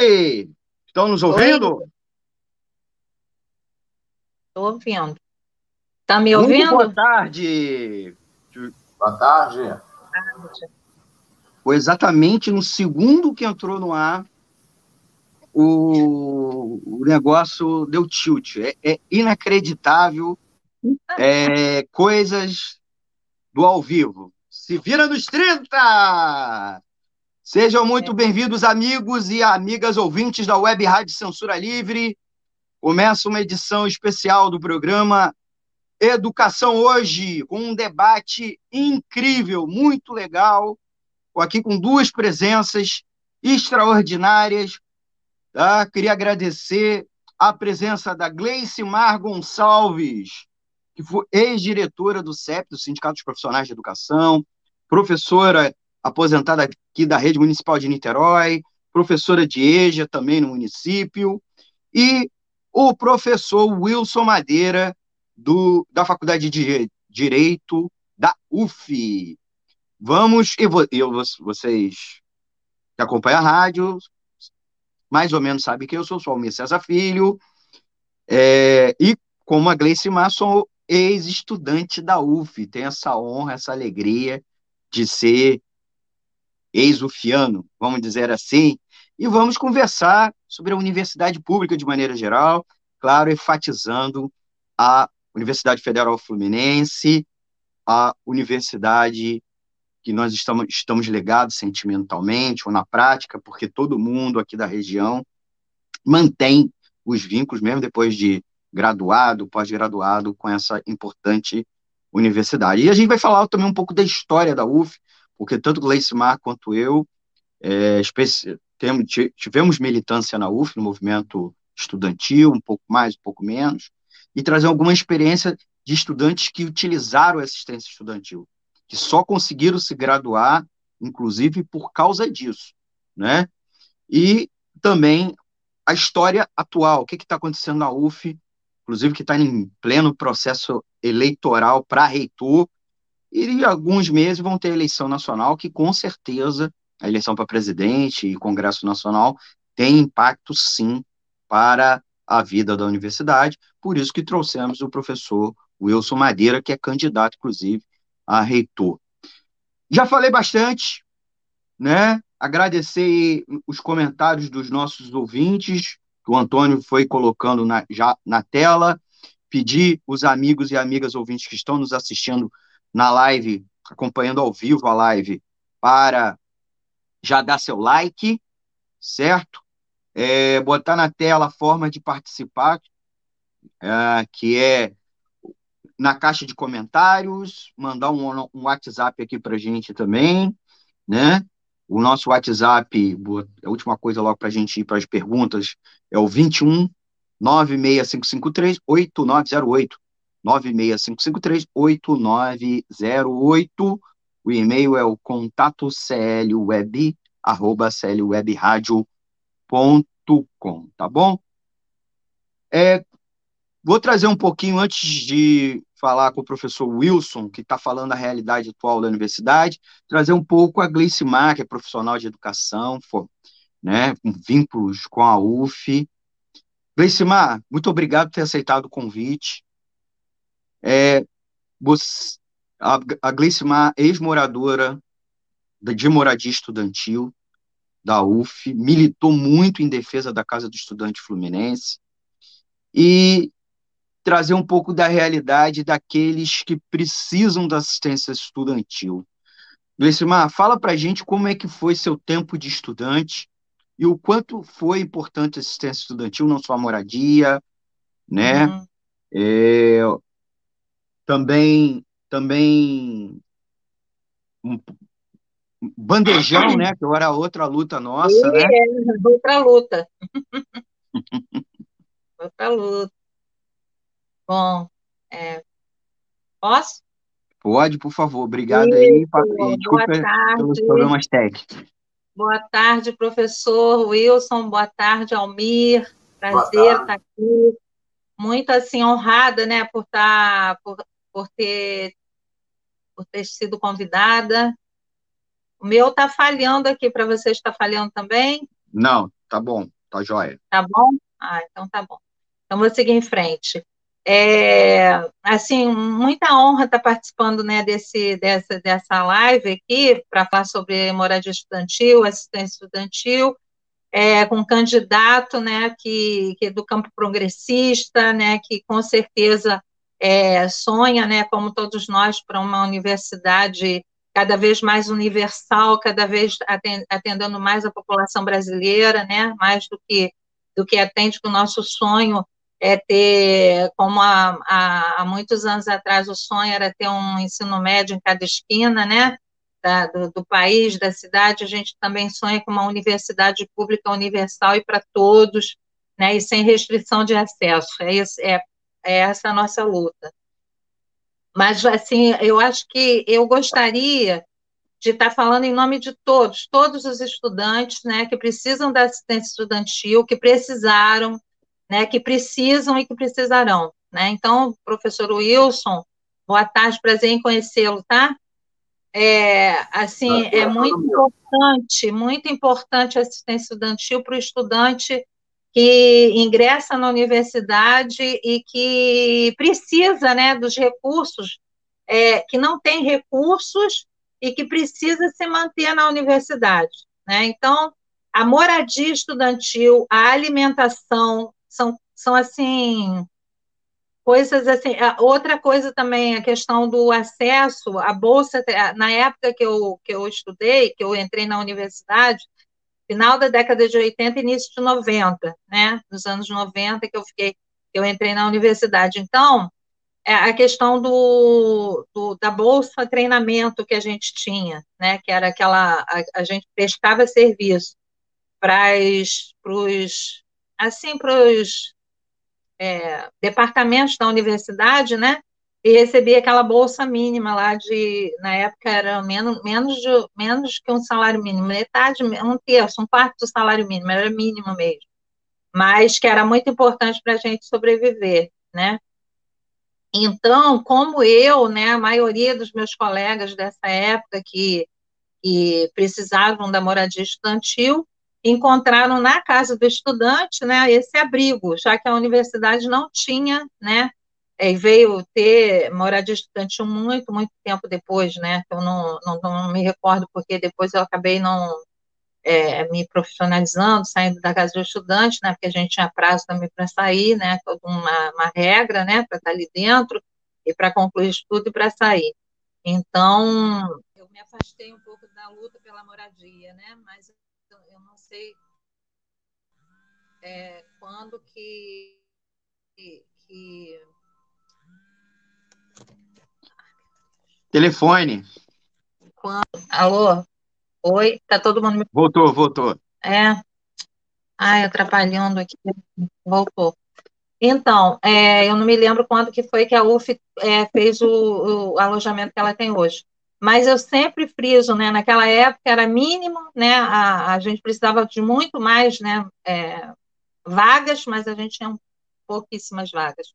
Oi, estão nos ouvindo? Estou ouvindo. Está me ouvindo? Muito boa tarde. Boa tarde. Foi exatamente no segundo que entrou no ar, o, o negócio deu tilt. É, é inacreditável. É, coisas do ao vivo. Se vira nos 30! Sejam muito é. bem-vindos, amigos e amigas ouvintes da Web Rádio Censura Livre. Começa uma edição especial do programa Educação Hoje, com um debate incrível, muito legal, aqui com duas presenças extraordinárias. Tá? Queria agradecer a presença da Gleice Mar Gonçalves, que foi ex-diretora do CEP, do Sindicato dos Profissionais de Educação, professora aposentada aqui da Rede Municipal de Niterói, professora de EJA também no município, e o professor Wilson Madeira, do, da Faculdade de Direito da UF. Vamos, e eu, vocês que acompanham a rádio, mais ou menos sabem que eu sou, sou Almir César Filho, é, e como a Gleice Mar, sou ex-estudante da UF, tenho essa honra, essa alegria de ser ex-ufiano, vamos dizer assim, e vamos conversar sobre a universidade pública de maneira geral, claro, enfatizando a Universidade Federal Fluminense, a universidade que nós estamos, estamos ligados sentimentalmente ou na prática, porque todo mundo aqui da região mantém os vínculos, mesmo depois de graduado, pós-graduado, com essa importante universidade. E a gente vai falar também um pouco da história da UF, porque tanto Gleicimar quanto eu é, tivemos militância na UF, no movimento estudantil, um pouco mais, um pouco menos, e trazer alguma experiência de estudantes que utilizaram a assistência estudantil, que só conseguiram se graduar, inclusive por causa disso, né? E também a história atual, o que está acontecendo na UF, inclusive que está em pleno processo eleitoral para reitor, e alguns meses vão ter eleição nacional, que com certeza a eleição para presidente e Congresso Nacional tem impacto, sim, para a vida da universidade, por isso que trouxemos o professor Wilson Madeira, que é candidato, inclusive, a reitor. Já falei bastante, né? Agradecer os comentários dos nossos ouvintes, que o Antônio foi colocando na, já na tela, pedir os amigos e amigas ouvintes que estão nos assistindo na live, acompanhando ao vivo a live, para já dar seu like, certo? É, botar na tela a forma de participar, é, que é na caixa de comentários, mandar um, um WhatsApp aqui para gente também, né? O nosso WhatsApp, a última coisa logo para a gente ir para as perguntas, é o 21 96553 8908. 96553 8908. O e-mail é o contato clweb, arroba clwebradio.com, tá bom? É, vou trazer um pouquinho antes de falar com o professor Wilson, que está falando a realidade atual da universidade, trazer um pouco a Gleice Mar, que é profissional de educação, for, né, com vínculos com a UF. Gleice Mar, muito obrigado por ter aceitado o convite. É, a, a Gleice Mar, ex-moradora de moradia estudantil da UF, militou muito em defesa da Casa do Estudante Fluminense, e trazer um pouco da realidade daqueles que precisam da assistência estudantil. Gleicimar, fala para gente como é que foi seu tempo de estudante e o quanto foi importante a assistência estudantil, não só a moradia, né? Uhum. É, também, também um, bandejão, né? Que agora é outra luta nossa, né? É, outra luta. outra luta. Bom, é, posso? Pode, por favor. Obrigado Isso, aí. Desculpa pelos problemas técnicos. Boa tarde, professor Wilson. Boa tarde, Almir. Prazer estar aqui. Muito assim honrada, né, por estar, tá, por, por ter, por ter sido convidada. O meu está falhando aqui para você, está falhando também? Não, tá bom, tá jóia. Tá bom? Ah, então tá bom. Então vou seguir em frente. É, assim, muita honra estar participando né, desse, dessa, dessa live aqui para falar sobre moradia estudantil, assistência estudantil, é, com um candidato né, que, que é do campo progressista, né, que com certeza é, sonha, né, como todos nós, para uma universidade cada vez mais universal, cada vez atendendo mais a população brasileira, né, mais do que, do que atende com o nosso sonho é ter, como há, há, muitos anos atrás o sonho era ter um ensino médio em cada esquina, né, da, do, do, país, da cidade, a gente também sonha com uma universidade pública universal e para todos, né, e sem restrição de acesso, é, é, é essa nossa luta. Mas, assim, eu acho que eu gostaria de estar falando em nome de todos, todos os estudantes, né, que precisam da assistência estudantil, que precisaram, né, que precisam e que precisarão. Né? Então, professor Wilson, boa tarde, prazer em conhecê-lo, tá? É, assim, é muito importante, muito importante a assistência estudantil para o estudante que ingressa na universidade e que precisa, né, dos recursos, é, que não tem recursos e que precisa se manter na universidade. Né? Então, a moradia estudantil, a alimentação, são, são assim, coisas assim. Outra coisa também, a questão do acesso à bolsa, na época que eu, que eu estudei, que eu entrei na universidade, final da década de 80 início de 90, né? Nos anos 90 que eu fiquei, eu entrei na universidade. Então, é a questão do, do, da bolsa treinamento que a gente tinha, né? Que era aquela a, a gente prestava serviço para os assim para os é, departamentos da universidade, né? E recebia aquela bolsa mínima lá de, na época era menos, menos, de, menos que um salário mínimo, metade, um terço, um quarto do salário mínimo, era mínimo mesmo. Mas que era muito importante para a gente sobreviver, né? Então, como eu, né, a maioria dos meus colegas dessa época que, que precisavam da moradia estudantil, encontraram na casa do estudante, né, esse abrigo, já que a universidade não tinha, né, e veio ter moradia estudantil muito, muito tempo depois, né, eu não, não, não me recordo porque depois eu acabei não é, me profissionalizando, saindo da casa do estudante, né, porque a gente tinha prazo também para sair, né, toda uma, uma regra, né, para estar ali dentro e para concluir estudo e para sair. Então, eu me afastei um pouco da luta pela moradia, né, mas eu não sei é, quando que, que... Telefone. Alô? Oi? Tá todo mundo me... Voltou, voltou. É. Ai, atrapalhando aqui. Voltou. Então, é, eu não me lembro quando que foi que a UF é, fez o, o alojamento que ela tem hoje mas eu sempre friso, né, naquela época era mínimo, né, a, a gente precisava de muito mais, né, é, vagas, mas a gente tinha pouquíssimas vagas.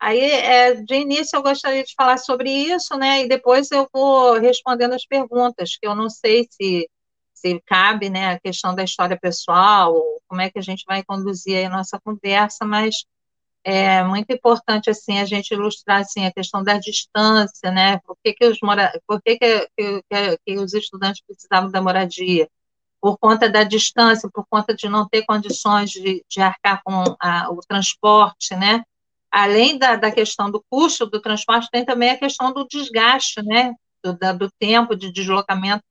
Aí, é, de início, eu gostaria de falar sobre isso, né, e depois eu vou respondendo as perguntas, que eu não sei se, se cabe, né, a questão da história pessoal, como é que a gente vai conduzir a nossa conversa, mas é muito importante assim a gente ilustrar assim a questão da distância, né? Por que, que os mora... Por que, que, que, que, os estudantes precisavam da moradia? Por conta da distância, por conta de não ter condições de, de arcar com a, o transporte, né? Além da, da questão do custo do transporte, tem também a questão do desgaste, né? Do, da, do tempo de deslocamento.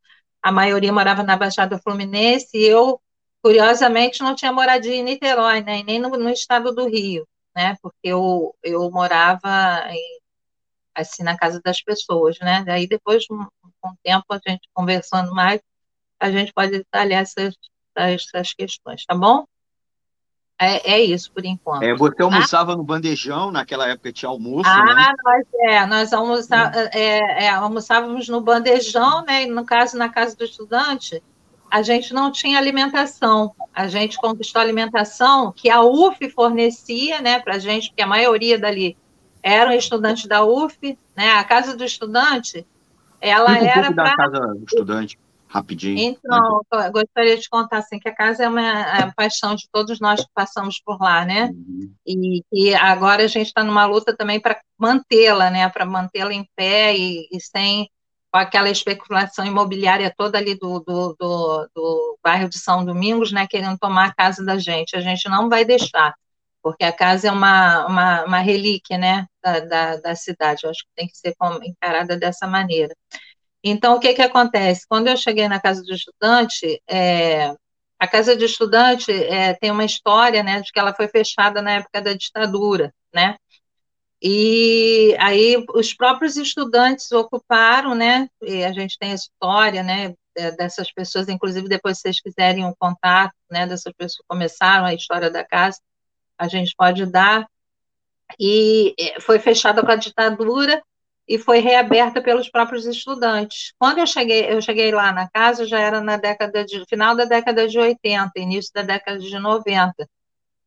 A maioria morava na Baixada Fluminense e eu, curiosamente, não tinha moradia em Niterói, né? Nem no, no estado do Rio né? Porque eu, eu morava em, assim na casa das pessoas, né? Daí depois, com um tempo, a gente conversando mais, a gente pode detalhar essas, essas questões, tá bom? É, é isso por enquanto. É, você almoçava ah? no bandejão, naquela época tinha almoço, ah, né? Nós, é, nós almoçá, hum. é, é, almoçávamos no bandejão, né? No caso, na casa do estudante, a gente não tinha alimentação. A gente conquistou alimentação que a UF fornecia, né, para a gente, porque a maioria dali eram estudantes da UF, né? A casa do estudante, ela um era para casa do estudante rapidinho. Então, né? eu gostaria de contar assim que a casa é uma é paixão de todos nós que passamos por lá, né? Uhum. E, e, agora a gente está numa luta também para mantê-la, né? Para mantê-la em pé e, e sem aquela especulação imobiliária toda ali do, do, do, do, bairro de São Domingos, né, querendo tomar a casa da gente. A gente não vai deixar, porque a casa é uma, uma, uma relíquia, né, da, da, da, cidade. Eu acho que tem que ser encarada dessa maneira. Então, o que que acontece? Quando eu cheguei na casa do estudante, é, a casa de estudante é, tem uma história, né, de que ela foi fechada na época da ditadura, né, e aí os próprios estudantes ocuparam, né? E a gente tem a história, né? Dessas pessoas, inclusive depois se vocês quiserem um contato, né? Dessas pessoas que começaram a história da casa, a gente pode dar. E foi fechada com a ditadura e foi reaberta pelos próprios estudantes. Quando eu cheguei, eu cheguei lá na casa, já era na década de final da década de 80, início da década de 90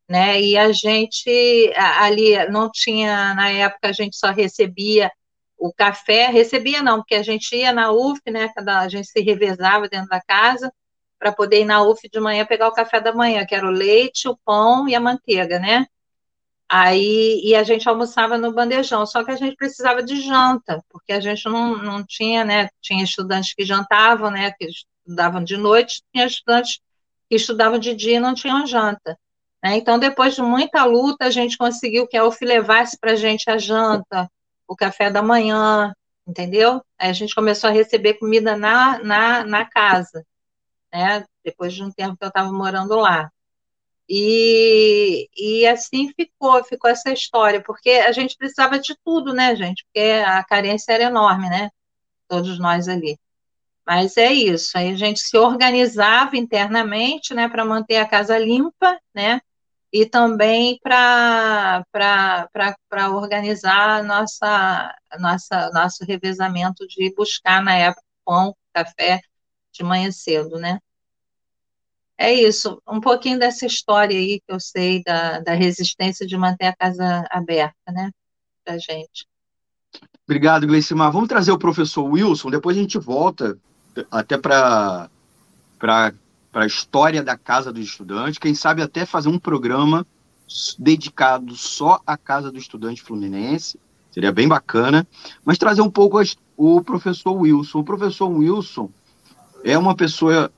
né? E a gente ali não tinha, na época a gente só recebia o café, recebia não, porque a gente ia na UF, né? A gente se revezava dentro da casa para poder ir na UF de manhã pegar o café da manhã, que era o leite, o pão e a manteiga, né? Aí, e a gente almoçava no bandejão, só que a gente precisava de janta, porque a gente não, não tinha, né? Tinha estudantes que jantavam, né? Que estudavam de noite, tinha estudantes que estudavam de dia e não tinham janta. Né? Então, depois de muita luta, a gente conseguiu que a UF levasse para a gente a janta, o café da manhã, entendeu? Aí a gente começou a receber comida na, na, na casa, né? Depois de um tempo que eu estava morando lá. E, e assim ficou, ficou essa história, porque a gente precisava de tudo, né, gente? Porque a carência era enorme, né? Todos nós ali. Mas é isso, aí a gente se organizava internamente, né, para manter a casa limpa, né? E também para organizar nossa, nossa, nosso revezamento de buscar na época pão, café de manhã cedo, né? É isso, um pouquinho dessa história aí que eu sei da, da resistência de manter a casa aberta, né, para gente. Obrigado, Gleicimar. Vamos trazer o professor Wilson, depois a gente volta até para a história da Casa do Estudante, quem sabe até fazer um programa dedicado só à Casa do Estudante Fluminense, seria bem bacana, mas trazer um pouco o professor Wilson. O professor Wilson é uma pessoa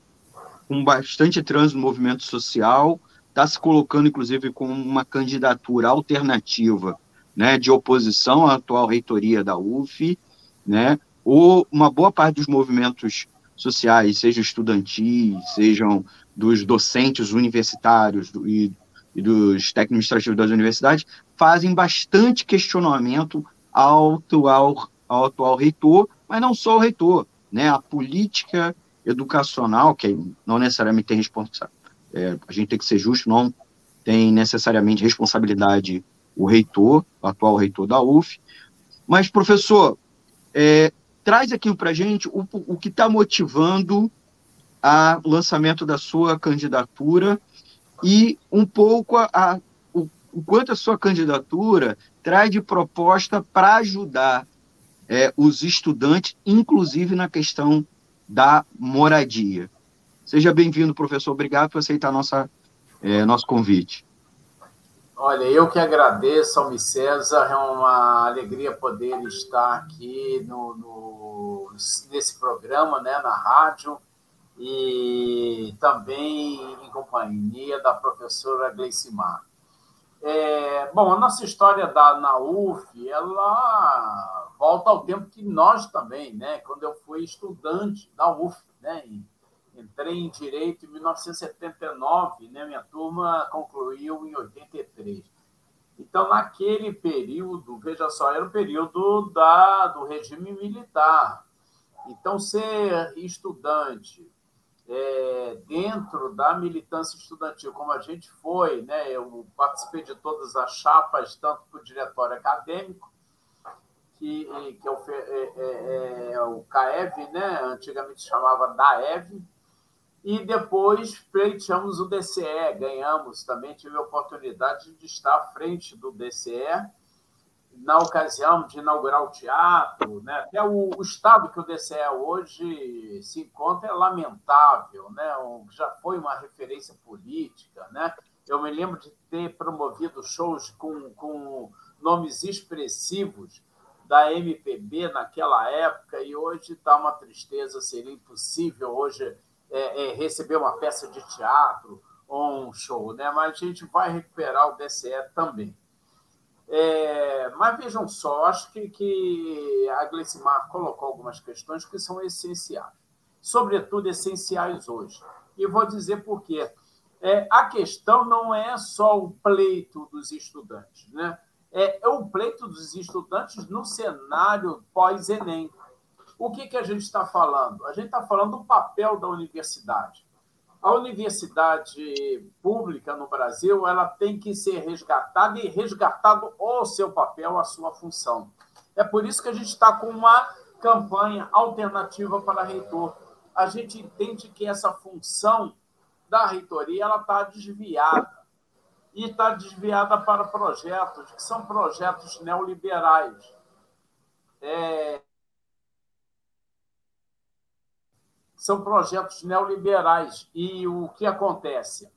com bastante trânsito no movimento social, está se colocando, inclusive, como uma candidatura alternativa né, de oposição à atual reitoria da UF, né, ou uma boa parte dos movimentos sociais, sejam estudantis, sejam dos docentes universitários do, e, e dos técnicos administrativos das universidades, fazem bastante questionamento ao atual, ao atual reitor, mas não só o reitor, né, a política educacional, que não necessariamente tem responsabilidade, é, a gente tem que ser justo, não tem necessariamente responsabilidade o reitor, o atual reitor da UF. Mas, professor, é, traz aqui para a gente o, o que está motivando o lançamento da sua candidatura e um pouco a, a, o, o quanto a sua candidatura traz de proposta para ajudar é, os estudantes, inclusive na questão da moradia. Seja bem-vindo, professor. Obrigado por aceitar nossa, é, nosso convite. Olha, eu que agradeço, Almi César. É uma alegria poder estar aqui no, no, nesse programa, né, na rádio, e também em companhia da professora Gleicimar. É, bom, a nossa história da na UF, ela volta ao tempo que nós também, né? Quando eu fui estudante da UF, né? Entrei em direito em 1979, né? Minha turma concluiu em 83. Então, naquele período, veja só, era o período da, do regime militar. Então, ser estudante é, dentro da militância estudantil, como a gente foi, né, eu participei de todas as chapas, tanto para o diretório acadêmico, que, que é, o, é, é, é o CAEV, né, antigamente chamava DAEV, e depois pleiteamos o DCE, ganhamos também, tive a oportunidade de estar à frente do DCE, na ocasião de inaugurar o teatro, né? até o, o, estado que o DCE hoje se encontra é lamentável, né? já foi uma referência política. Né? Eu me lembro de ter promovido shows com, com nomes expressivos da MPB naquela época e hoje está uma tristeza, seria impossível hoje é, é, receber uma peça de teatro ou um show, né? mas a gente vai recuperar o DCE também. É, mas vejam só, acho que, que a Gleicimar colocou algumas questões que são essenciais, sobretudo essenciais hoje. E vou dizer por quê. É, a questão não é só o pleito dos estudantes, né? é, é o pleito dos estudantes no cenário pós-Enem. O que, que a gente está falando? A gente está falando do papel da universidade. A universidade pública no Brasil ela tem que ser resgatada e resgatado o seu papel, a sua função. É por isso que a gente está com uma campanha alternativa para reitor. A gente entende que essa função da reitoria ela está desviada e está desviada para projetos que são projetos neoliberais. É, são projetos neoliberais. E o que acontece?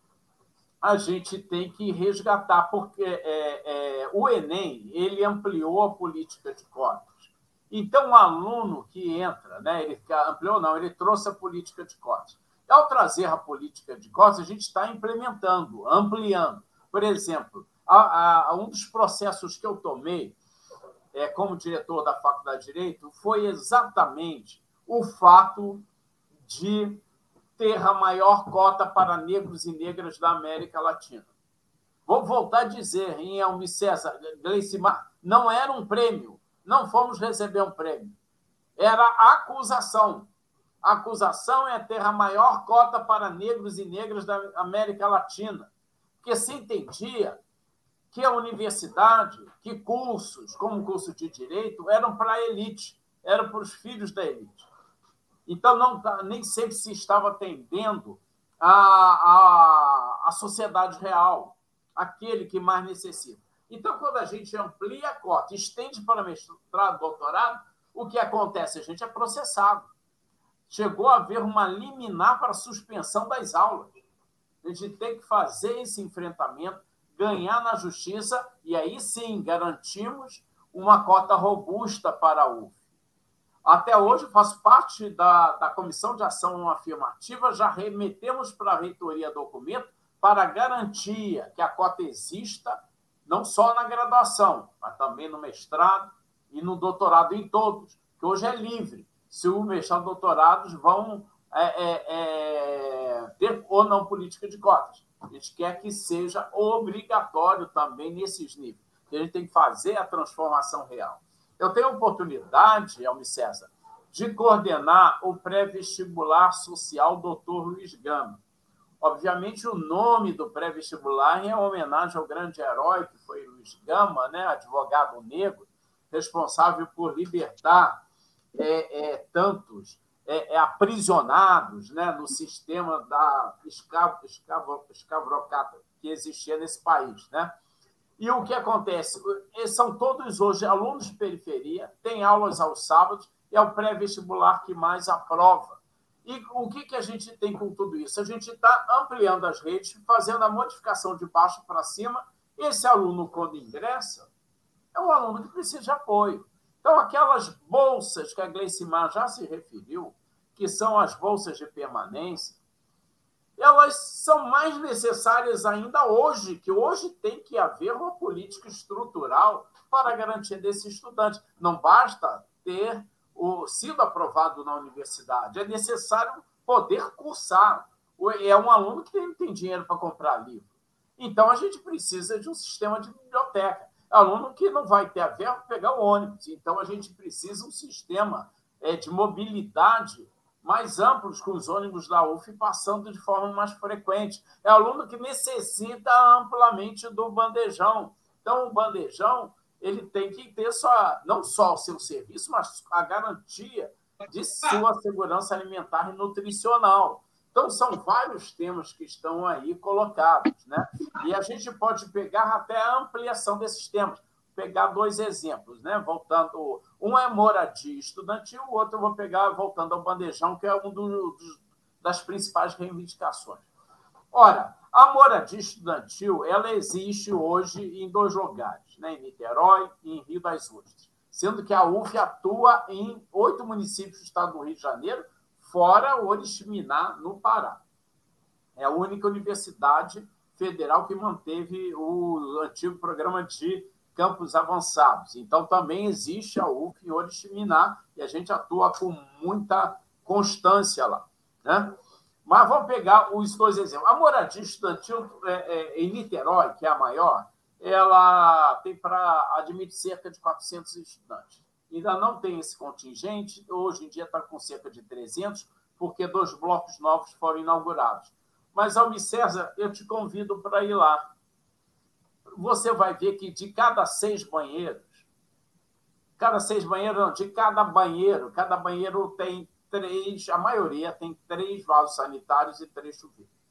a gente tem que resgatar, porque é, é, o Enem ele ampliou a política de cotas. Então, o aluno que entra, né, ele ampliou, não, ele trouxe a política de cotas. Ao trazer a política de cotas, a gente está implementando, ampliando. Por exemplo, a, a, um dos processos que eu tomei é, como diretor da Faculdade de Direito foi exatamente o fato de ter a maior cota para negros e negras da América Latina. Vou voltar a dizer, em Elmi César, Gleicimar, não era um prêmio, não fomos receber um prêmio. Era acusação. A acusação é ter a maior cota para negros e negras da América Latina, porque se entendia que a universidade, que cursos, como o curso de direito, eram para a elite, eram para os filhos da elite. Então, não, tá, nem sempre se estava atendendo a, a sociedade real, aquele que mais necessita. Então, quando a gente amplia a cota, estende para mestrado, doutorado, o que acontece? A gente é processado. Chegou a haver uma liminar para suspensão das aulas. A gente tem que fazer esse enfrentamento, ganhar na justiça, e aí sim garantimos uma cota robusta para a UF. Até hoje, faço parte da, da Comissão de Ação Afirmativa, já remetemos para a reitoria documento para garantia que a cota exista, não só na graduação, mas também no mestrado e no doutorado, em todos, que hoje é livre. Se o mestrado e doutorados vão é, é, é, ter ou não política de cotas. A gente quer que seja obrigatório também nesses níveis. A gente tem que fazer a transformação real. Eu tenho a oportunidade, Almi César, de coordenar o pré-vestibular social Dr. Luiz Gama. Obviamente, o nome do pré-vestibular é homenagem ao grande herói que foi Luiz Gama, né? advogado negro, responsável por libertar é, é, tantos é, é aprisionados né? no sistema da escravo, escravo, escravocrata que existia nesse país. Né? E o que acontece? São todos hoje alunos de periferia, têm aulas aos sábados, é o pré-vestibular que mais aprova. E o que, que a gente tem com tudo isso? A gente está ampliando as redes, fazendo a modificação de baixo para cima. Esse aluno, quando ingressa, é um aluno que precisa de apoio. Então, aquelas bolsas que a Gleicimar já se referiu, que são as bolsas de permanência, elas são mais necessárias ainda hoje, que hoje tem que haver uma política estrutural para a garantia desse estudante. Não basta ter o, sido aprovado na universidade, é necessário poder cursar. É um aluno que tem, tem dinheiro para comprar livro. Então, a gente precisa de um sistema de biblioteca. É aluno que não vai ter a verba pegar o ônibus. Então, a gente precisa um sistema é, de mobilidade mais amplos com os ônibus da UF passando de forma mais frequente. É aluno que necessita amplamente do bandejão. Então, o bandejão ele tem que ter só, não só o seu serviço, mas a garantia de sua segurança alimentar e nutricional. Então, são vários temas que estão aí colocados. Né? E a gente pode pegar até a ampliação desses temas pegar dois exemplos, né? Voltando, um é moradia estudantil, o outro eu vou pegar voltando ao bandejão, que é um dos, das principais reivindicações. Ora, a moradia estudantil ela existe hoje em dois lugares, né? em Niterói e em Rio das Ostras, sendo que a UF atua em oito municípios do estado do Rio de Janeiro, fora Oriximiná, no Pará. É a única universidade federal que manteve o antigo programa de campos avançados. Então, também existe a UF em Oriximiná e a gente atua com muita constância lá. Né? Mas vamos pegar os dois exemplos. A moradia estudantil é, é, em Niterói, que é a maior, ela tem para admitir cerca de 400 estudantes. Ainda não tem esse contingente, hoje em dia está com cerca de 300, porque dois blocos novos foram inaugurados. Mas, Almi César, eu te convido para ir lá você vai ver que de cada seis banheiros, cada seis banheiros, não, de cada banheiro, cada banheiro tem três, a maioria tem três vasos sanitários e três chuveiros.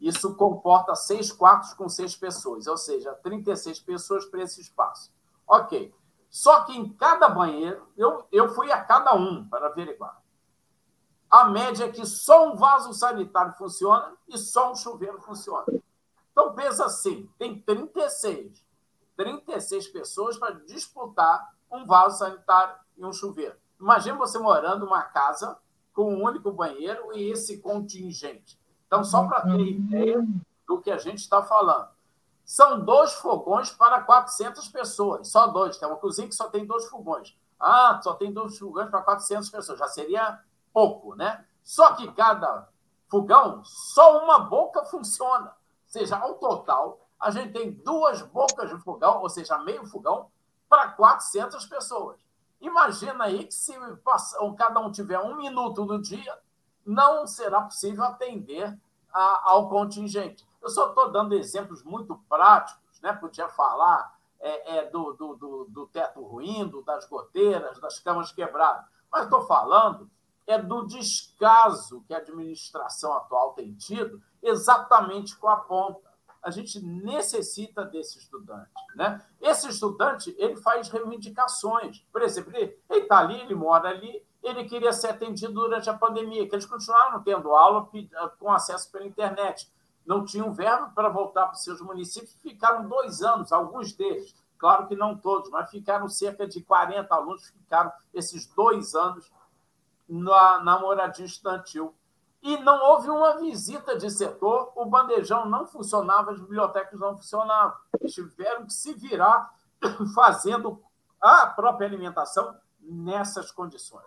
Isso comporta seis quartos com seis pessoas, ou seja, 36 pessoas para esse espaço. Ok. Só que em cada banheiro, eu, eu fui a cada um para averiguar. A média é que só um vaso sanitário funciona e só um chuveiro funciona. Então, pensa assim: tem 36, 36 pessoas para disputar um vaso sanitário e um chuveiro. Imagina você morando numa casa com um único banheiro e esse contingente. Então, só para ter ideia do que a gente está falando. São dois fogões para 400 pessoas, só dois. Tem uma cozinha que só tem dois fogões. Ah, só tem dois fogões para 400 pessoas, já seria pouco, né? Só que cada fogão, só uma boca funciona. Seja, ao total, a gente tem duas bocas de fogão, ou seja, meio fogão, para 400 pessoas. Imagina aí que se cada um tiver um minuto no dia, não será possível atender a, ao contingente. Eu só estou dando exemplos muito práticos, né? podia falar é, é, do, do, do, do, teto ruindo, das goteiras, das camas quebradas, mas estou falando é do descaso que a administração atual tem tido exatamente com a ponta. A gente necessita desse estudante. Né? Esse estudante ele faz reivindicações. Por exemplo, ele está ali, ele mora ali, ele queria ser atendido durante a pandemia, que eles continuaram tendo aula com acesso pela internet não tinham verba para voltar para os seus municípios, ficaram dois anos, alguns deles, claro que não todos, mas ficaram cerca de 40 alunos, ficaram esses dois anos na, na moradia estudantil. E não houve uma visita de setor, o bandejão não funcionava, as bibliotecas não funcionavam. Eles tiveram que se virar fazendo a própria alimentação nessas condições.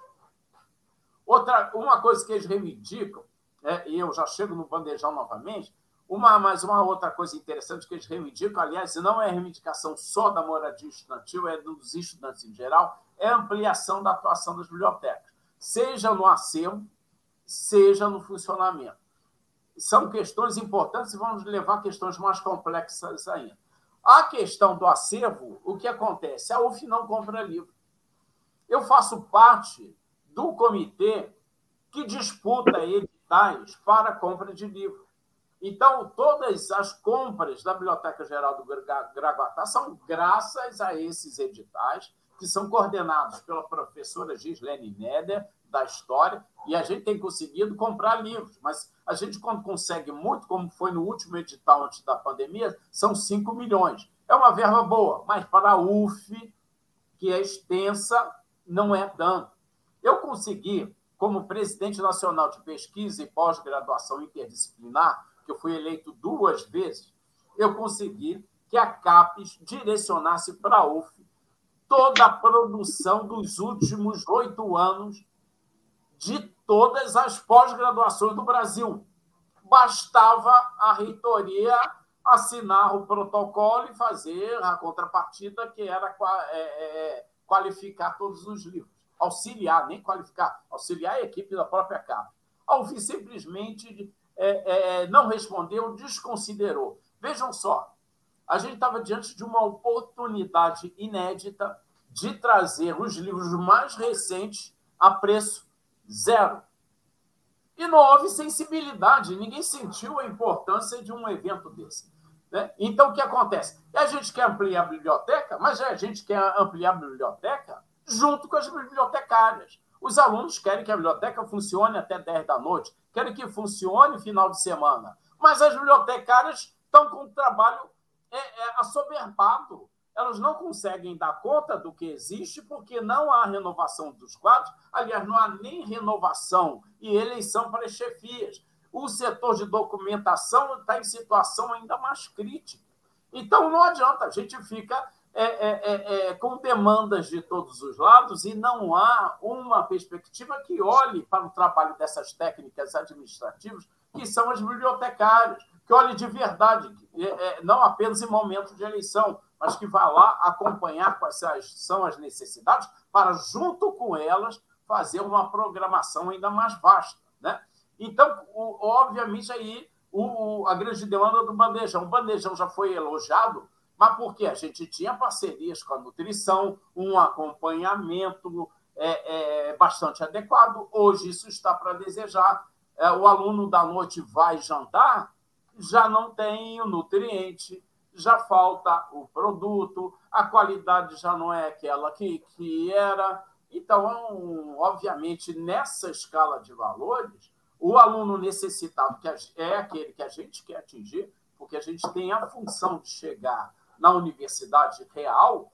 Outra, uma coisa que eles reivindicam, é, e eu já chego no bandejão novamente, uma, mais uma outra coisa interessante que eles reivindicam, aliás, não é reivindicação só da moradia estudantil, é dos estudantes em geral, é a ampliação da atuação das bibliotecas, seja no acervo, seja no funcionamento. São questões importantes e vamos levar a questões mais complexas ainda. A questão do acervo, o que acontece? A UF não compra livro. Eu faço parte do comitê que disputa editais para compra de livro. Então, todas as compras da Biblioteca Geral do Graguatá são graças a esses editais, que são coordenados pela professora Gislene Neder, da História, e a gente tem conseguido comprar livros, mas a gente, quando consegue muito, como foi no último edital antes da pandemia, são 5 milhões. É uma verba boa, mas para a UF, que é extensa, não é tanto. Eu consegui, como presidente nacional de pesquisa e pós-graduação interdisciplinar, que eu fui eleito duas vezes, eu consegui que a CAPES direcionasse para a UF toda a produção dos últimos oito anos de todas as pós-graduações do Brasil. Bastava a reitoria assinar o protocolo e fazer a contrapartida, que era é, é, qualificar todos os livros. Auxiliar, nem qualificar, auxiliar a equipe da própria CAP. A UF simplesmente é, é, não respondeu, desconsiderou. Vejam só, a gente estava diante de uma oportunidade inédita de trazer os livros mais recentes a preço zero. E não houve sensibilidade, ninguém sentiu a importância de um evento desse. Né? Então, o que acontece? A gente quer ampliar a biblioteca, mas a gente quer ampliar a biblioteca junto com as bibliotecárias. Os alunos querem que a biblioteca funcione até 10 da noite, querem que funcione final de semana. Mas as bibliotecárias estão com o trabalho é, é, assoberbado. Elas não conseguem dar conta do que existe porque não há renovação dos quadros. Aliás, não há nem renovação e eleição para as chefias. O setor de documentação está em situação ainda mais crítica. Então, não adianta, a gente fica é, é, é, é, com demandas de todos os lados e não há uma perspectiva que olhe para o trabalho dessas técnicas administrativas, que são as bibliotecárias, que olhe de verdade, é, é, não apenas em momentos de eleição, mas que vá lá acompanhar quais são as necessidades para, junto com elas, fazer uma programação ainda mais vasta. Né? Então, obviamente, aí a grande demanda do bandejão. O bandejão já foi elogiado mas porque a gente tinha parcerias com a nutrição, um acompanhamento é, bastante adequado. Hoje isso está para desejar. O aluno da noite vai jantar, já não tem o nutriente, já falta o produto, a qualidade já não é aquela que, que era. Então, obviamente, nessa escala de valores, o aluno necessitado, que é aquele que a gente quer atingir, porque a gente tem a função de chegar na universidade real,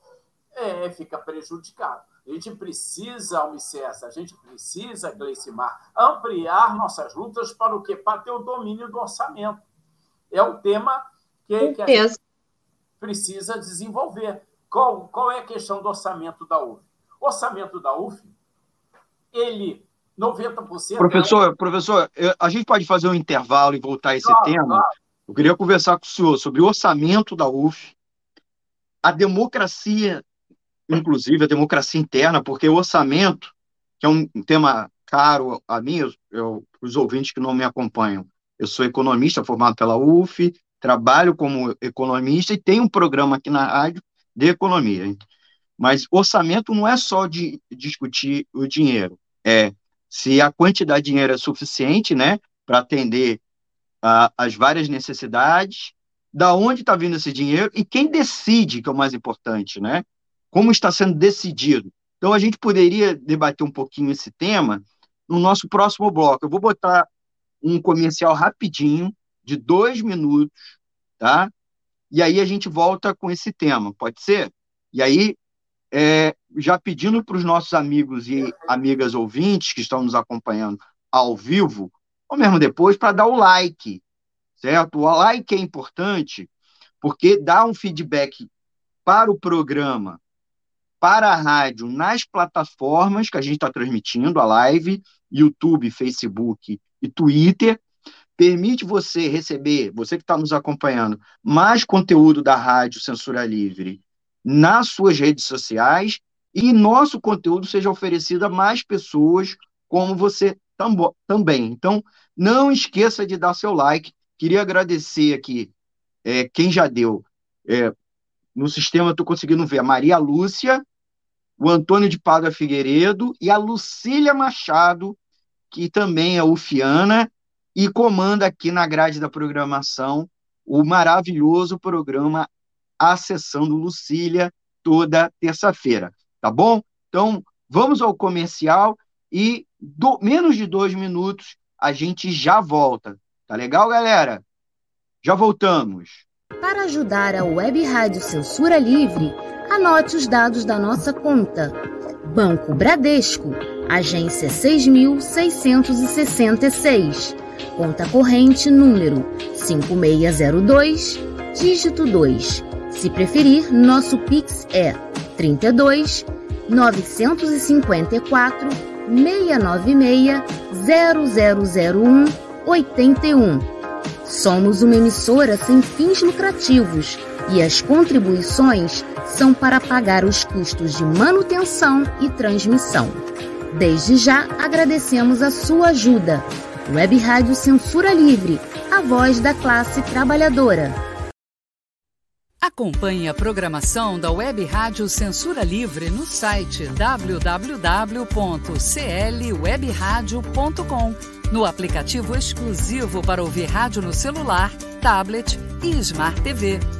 é, fica prejudicado. A gente precisa, Almicessa, a gente precisa, Gleicimar, ampliar nossas lutas para o quê? Para ter o domínio do orçamento. É o tema que, que a gente precisa desenvolver. Qual, qual é a questão do orçamento da UF? O orçamento da UF, ele 90%. Professor, é... professor, a gente pode fazer um intervalo e voltar a esse claro, tema? Claro. Eu queria conversar com o senhor sobre o orçamento da UF, a democracia, inclusive a democracia interna, porque o orçamento, que é um tema caro a mim, eu, os ouvintes que não me acompanham, eu sou economista formado pela UF, trabalho como economista e tenho um programa aqui na rádio de economia. Mas orçamento não é só de discutir o dinheiro, é se a quantidade de dinheiro é suficiente, né, para atender uh, as várias necessidades, da onde está vindo esse dinheiro e quem decide, que é o mais importante, né? Como está sendo decidido. Então, a gente poderia debater um pouquinho esse tema no nosso próximo bloco. Eu vou botar um comercial rapidinho, de dois minutos, tá? E aí a gente volta com esse tema, pode ser? E aí, é, já pedindo para os nossos amigos e amigas ouvintes que estão nos acompanhando ao vivo, ou mesmo depois, para dar o like, certo? O like é importante porque dá um feedback para o programa, para a rádio, nas plataformas que a gente está transmitindo, a live, YouTube, Facebook e Twitter, permite você receber, você que está nos acompanhando, mais conteúdo da Rádio Censura Livre nas suas redes sociais e nosso conteúdo seja oferecido a mais pessoas como você também. Então, não esqueça de dar seu like. Queria agradecer aqui é, quem já deu. É, no sistema, estou conseguindo ver a Maria Lúcia, o Antônio de Padua Figueiredo e a Lucília Machado, que também é ufiana e comanda aqui na grade da programação o maravilhoso programa Acessando Lucília, toda terça-feira tá bom? Então, vamos ao comercial e do, menos de dois minutos a gente já volta. Tá legal, galera? Já voltamos. Para ajudar a Web Rádio Censura Livre, anote os dados da nossa conta. Banco Bradesco, agência 6666. Conta corrente número 5602, dígito 2. Se preferir, nosso Pix é 32 954 696 0001 81. Somos uma emissora sem fins lucrativos e as contribuições são para pagar os custos de manutenção e transmissão. Desde já agradecemos a sua ajuda. Web Rádio Censura Livre, a voz da classe trabalhadora. Acompanhe a programação da Web Rádio Censura Livre no site www.clwebradio.com, no aplicativo exclusivo para ouvir rádio no celular, tablet e Smart TV.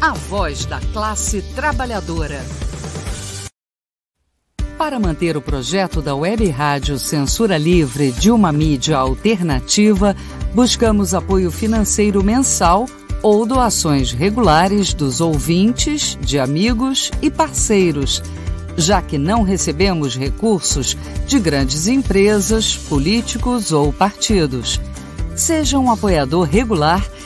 A voz da classe trabalhadora. Para manter o projeto da Web Rádio Censura Livre de uma mídia alternativa, buscamos apoio financeiro mensal ou doações regulares dos ouvintes, de amigos e parceiros, já que não recebemos recursos de grandes empresas, políticos ou partidos. Seja um apoiador regular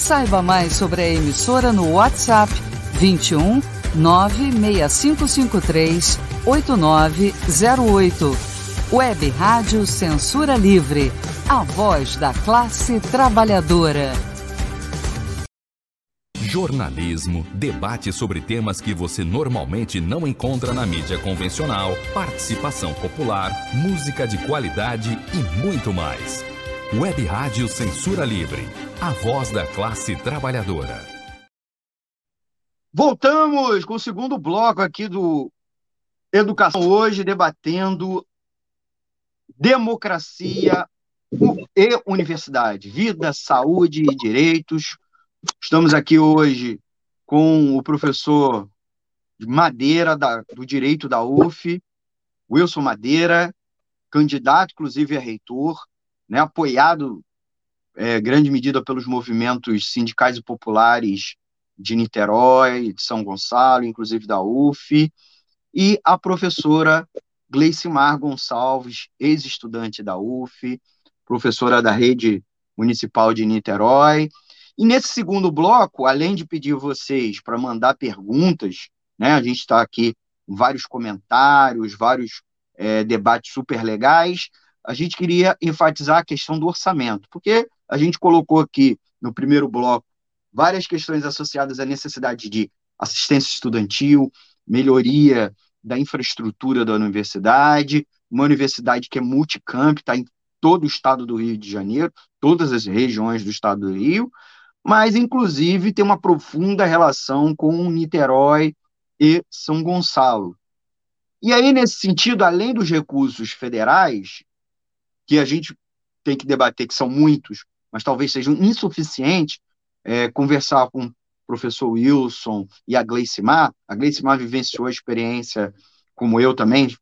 Saiba mais sobre a emissora no WhatsApp 21 96553 8908. Web Rádio Censura Livre, a voz da classe trabalhadora. Jornalismo, debate sobre temas que você normalmente não encontra na mídia convencional, participação popular, música de qualidade e muito mais. Web Rádio Censura Livre, a voz da classe trabalhadora. Voltamos com o segundo bloco aqui do Educação Hoje, debatendo democracia e universidade, vida, saúde e direitos. Estamos aqui hoje com o professor Madeira, da, do Direito da UF, Wilson Madeira, candidato, inclusive, a reitor, né, apoiado é, grande medida pelos movimentos sindicais e populares de Niterói, de São Gonçalo, inclusive da UF, e a professora Gleicimar Gonçalves, ex-estudante da UF, professora da rede municipal de Niterói. E nesse segundo bloco, além de pedir vocês para mandar perguntas, né, a gente está aqui com vários comentários, vários é, debates super legais, a gente queria enfatizar a questão do orçamento, porque a gente colocou aqui no primeiro bloco várias questões associadas à necessidade de assistência estudantil, melhoria da infraestrutura da universidade, uma universidade que é multicamp, está em todo o estado do Rio de Janeiro, todas as regiões do estado do Rio, mas inclusive tem uma profunda relação com Niterói e São Gonçalo. E aí, nesse sentido, além dos recursos federais, que a gente tem que debater, que são muitos, mas talvez sejam insuficientes, é, conversar com o professor Wilson e a Gleicimar. A Gleicimar vivenciou a experiência, como eu também,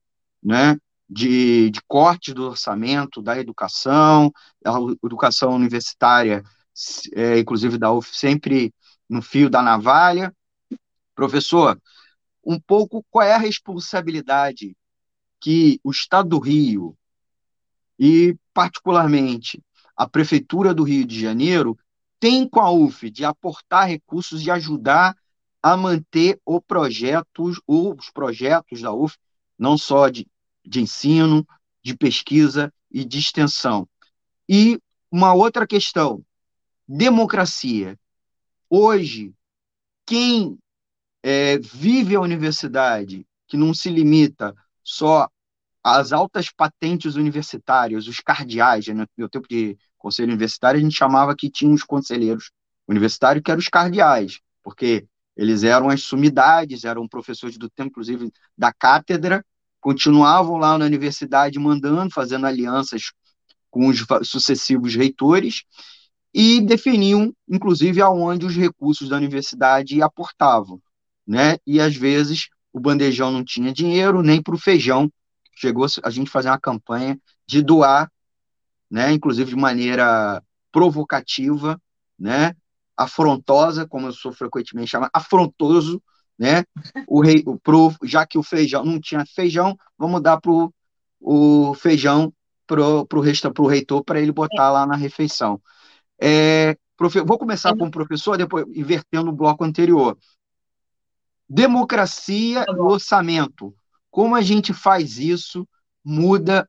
né, de, de corte do orçamento da educação, a educação universitária, é, inclusive da UF, sempre no fio da navalha. Professor, um pouco qual é a responsabilidade que o Estado do Rio e, particularmente, a Prefeitura do Rio de Janeiro tem com a UF de aportar recursos e ajudar a manter o projetos, os projetos da UF, não só de, de ensino, de pesquisa e de extensão. E uma outra questão, democracia. Hoje, quem é, vive a universidade, que não se limita só às altas patentes universitárias, os cardeais, né? no meu tempo de conselho universitário, a gente chamava que tinha os conselheiros universitários, que eram os cardeais, porque eles eram as sumidades, eram professores do tempo, inclusive, da cátedra, continuavam lá na universidade mandando, fazendo alianças com os sucessivos reitores, e definiam, inclusive, aonde os recursos da universidade aportavam, né? E, às vezes, o bandejão não tinha dinheiro, nem para o feijão. Chegou a gente fazer uma campanha de doar né, inclusive de maneira provocativa, né, afrontosa, como eu sou frequentemente chamado, afrontoso, né, o rei, pro, já que o feijão não tinha feijão, vamos dar pro o feijão pro, pro, resta, pro reitor para ele botar lá na refeição. É, profe, vou começar com o professor, depois invertendo o bloco anterior. Democracia e orçamento. Como a gente faz isso muda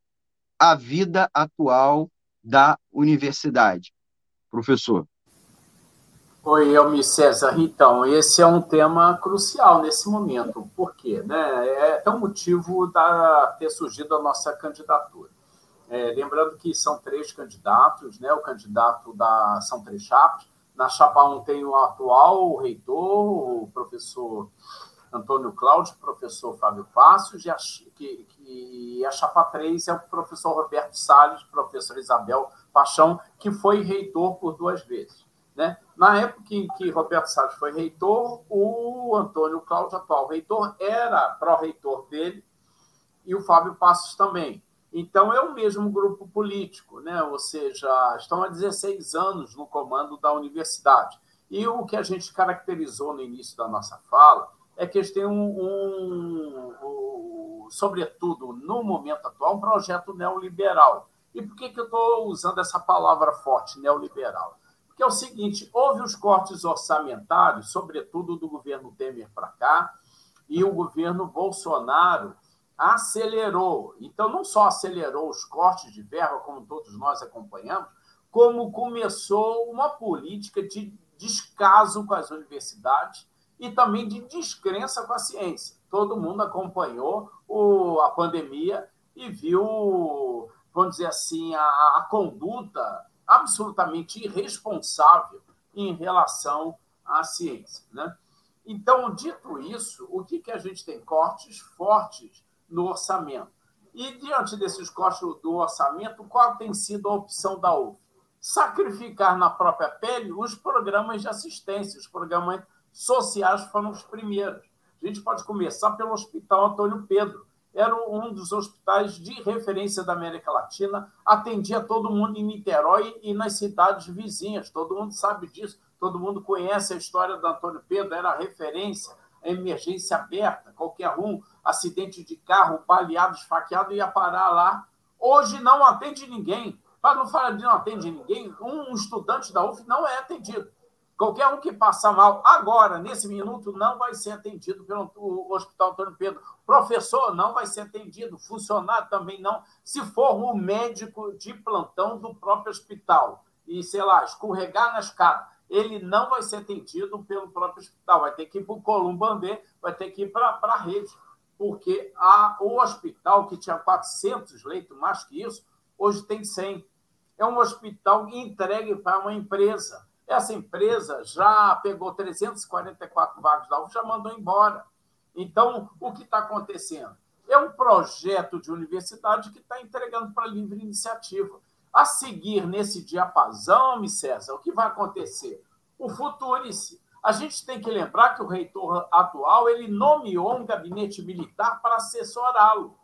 a vida atual da universidade. Professor. Oi, Elmi César. Então, esse é um tema crucial nesse momento. Por quê? Né? É, o motivo da ter surgido a nossa candidatura. É, lembrando que são três candidatos, né? o candidato da. São três chapas. Na chapa 1 tem o atual reitor, o professor Antônio Cláudio, professor Fábio Passos, e a, que, que a chapa 3 é o professor Roberto Salles, professor Isabel Paixão, que foi reitor por duas vezes. Né? Na época em que Roberto Salles foi reitor, o Antônio Cláudio, atual reitor, era pró-reitor dele, e o Fábio Passos também. Então, é o mesmo grupo político, né? ou seja, estão há 16 anos no comando da universidade. E o que a gente caracterizou no início da nossa fala é que eles têm um, um, um, sobretudo no momento atual, um projeto neoliberal. E por que, que eu estou usando essa palavra forte, neoliberal? que é o seguinte: houve os cortes orçamentários, sobretudo do governo Temer para cá, e o governo Bolsonaro acelerou. Então, não só acelerou os cortes de verba, como todos nós acompanhamos, como começou uma política de descaso com as universidades e também de descrença com a ciência. Todo mundo acompanhou o, a pandemia e viu, vamos dizer assim, a, a conduta absolutamente irresponsável em relação à ciência. Né? Então, dito isso, o que, que a gente tem? Cortes fortes no orçamento. E, diante desses cortes do orçamento, qual tem sido a opção da UF? Sacrificar na própria pele os programas de assistência, os programas sociais foram os primeiros. A gente pode começar pelo Hospital Antônio Pedro. Era um dos hospitais de referência da América Latina, atendia todo mundo em Niterói e nas cidades vizinhas. Todo mundo sabe disso, todo mundo conhece a história do Antônio Pedro, era referência, a emergência aberta, qualquer um, acidente de carro, baleado, esfaqueado, ia parar lá. Hoje não atende ninguém. Para não falar de não atende ninguém, um estudante da UF não é atendido. Qualquer um que passar mal agora, nesse minuto, não vai ser atendido pelo Hospital Antônio Pedro. Professor não vai ser atendido, funcionário também não. Se for um médico de plantão do próprio hospital e, sei lá, escorregar na escada, ele não vai ser atendido pelo próprio hospital. Vai ter que ir para o Columbandê, vai ter que ir para a rede. Porque a, o hospital, que tinha 400 leitos, mais que isso, hoje tem 100. É um hospital entregue para uma empresa essa empresa já pegou 344 vagas da UF, já mandou embora. Então, o que está acontecendo? É um projeto de universidade que está entregando para livre iniciativa. A seguir, nesse diapasão, César, o que vai acontecer? O futurice. A gente tem que lembrar que o reitor atual ele nomeou um gabinete militar para assessorá-lo.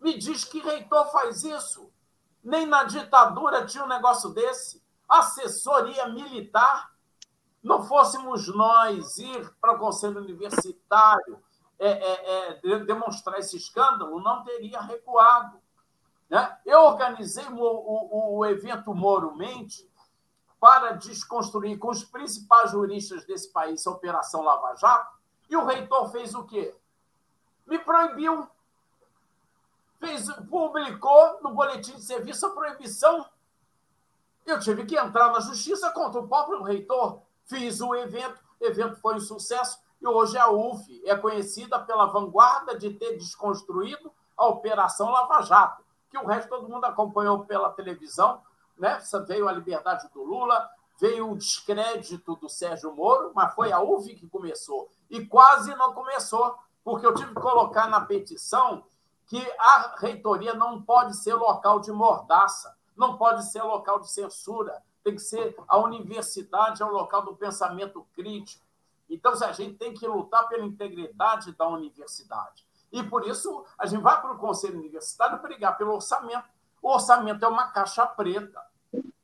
Me diz que reitor faz isso? Nem na ditadura tinha um negócio desse assessoria militar, não fôssemos nós ir para o Conselho Universitário é, é, é, demonstrar esse escândalo, não teria recuado. Né? Eu organizei o, o, o evento Moro Mente para desconstruir com os principais juristas desse país a Operação Lava Jato, e o reitor fez o quê? Me proibiu. Fez, publicou no boletim de serviço a proibição eu tive que entrar na justiça contra o próprio reitor. Fiz o evento, o evento foi um sucesso e hoje a UF é conhecida pela vanguarda de ter desconstruído a Operação Lava Jato, que o resto todo mundo acompanhou pela televisão, né? Veio a liberdade do Lula, veio o descrédito do Sérgio Moro, mas foi a UF que começou. E quase não começou, porque eu tive que colocar na petição que a reitoria não pode ser local de mordaça não pode ser local de censura, tem que ser a universidade, é o local do pensamento crítico. Então, a gente tem que lutar pela integridade da universidade. E por isso, a gente vai para o Conselho Universitário brigar pelo orçamento. O orçamento é uma caixa preta.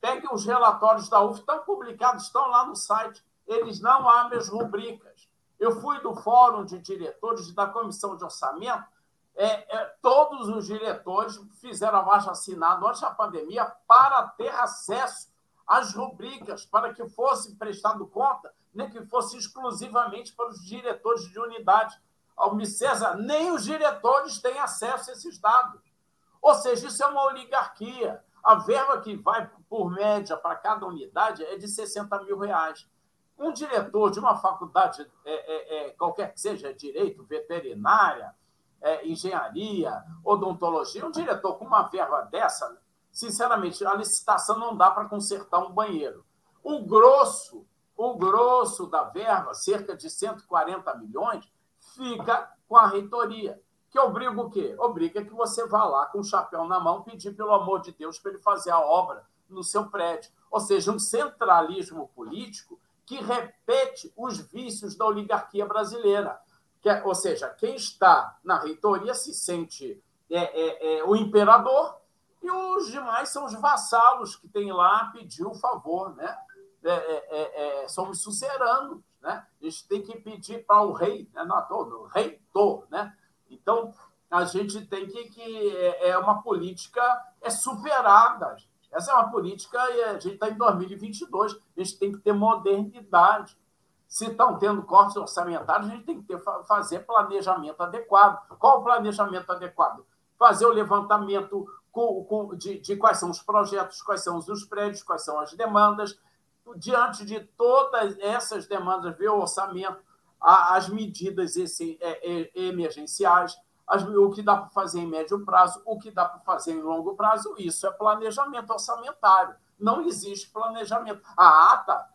Pegue os relatórios da UF, estão publicados, estão lá no site. Eles não abrem as rubricas. Eu fui do Fórum de Diretores da Comissão de Orçamento é, é, todos os diretores fizeram a baixa assinada antes da pandemia para ter acesso às rubricas, para que fosse prestado conta, nem que fosse exclusivamente para os diretores de unidade. Almi César, nem os diretores têm acesso a esses dados. Ou seja, isso é uma oligarquia. A verba que vai, por média, para cada unidade é de 60 mil reais. Um diretor de uma faculdade, é, é, é qualquer que seja, direito, veterinária, é, engenharia, odontologia, um diretor com uma verba dessa, sinceramente, a licitação não dá para consertar um banheiro. O grosso, o grosso da verba, cerca de 140 milhões, fica com a reitoria, que obriga o quê? Obriga que você vá lá com o chapéu na mão pedir, pelo amor de Deus, para ele fazer a obra no seu prédio. Ou seja, um centralismo político que repete os vícios da oligarquia brasileira. Que, é, ou seja, quem está na reitoria se sente é, é, é, o imperador e os demais são os vassalos que tem lá pedir o favor, né? É, é, somos suceranos, né? A gente tem que pedir para o rei, né? não todo, reitor, né? Então a gente tem que que é uma política é superada, Essa é uma política e a gente está em 2022, a gente tem que ter modernidade. Se estão tendo cortes orçamentários, a gente tem que ter, fazer planejamento adequado. Qual o planejamento adequado? Fazer o levantamento de, de quais são os projetos, quais são os prédios, quais são as demandas. Diante de todas essas demandas, ver o orçamento, as medidas é, é, emergenciais, o que dá para fazer em médio prazo, o que dá para fazer em longo prazo, isso é planejamento orçamentário. Não existe planejamento. A ata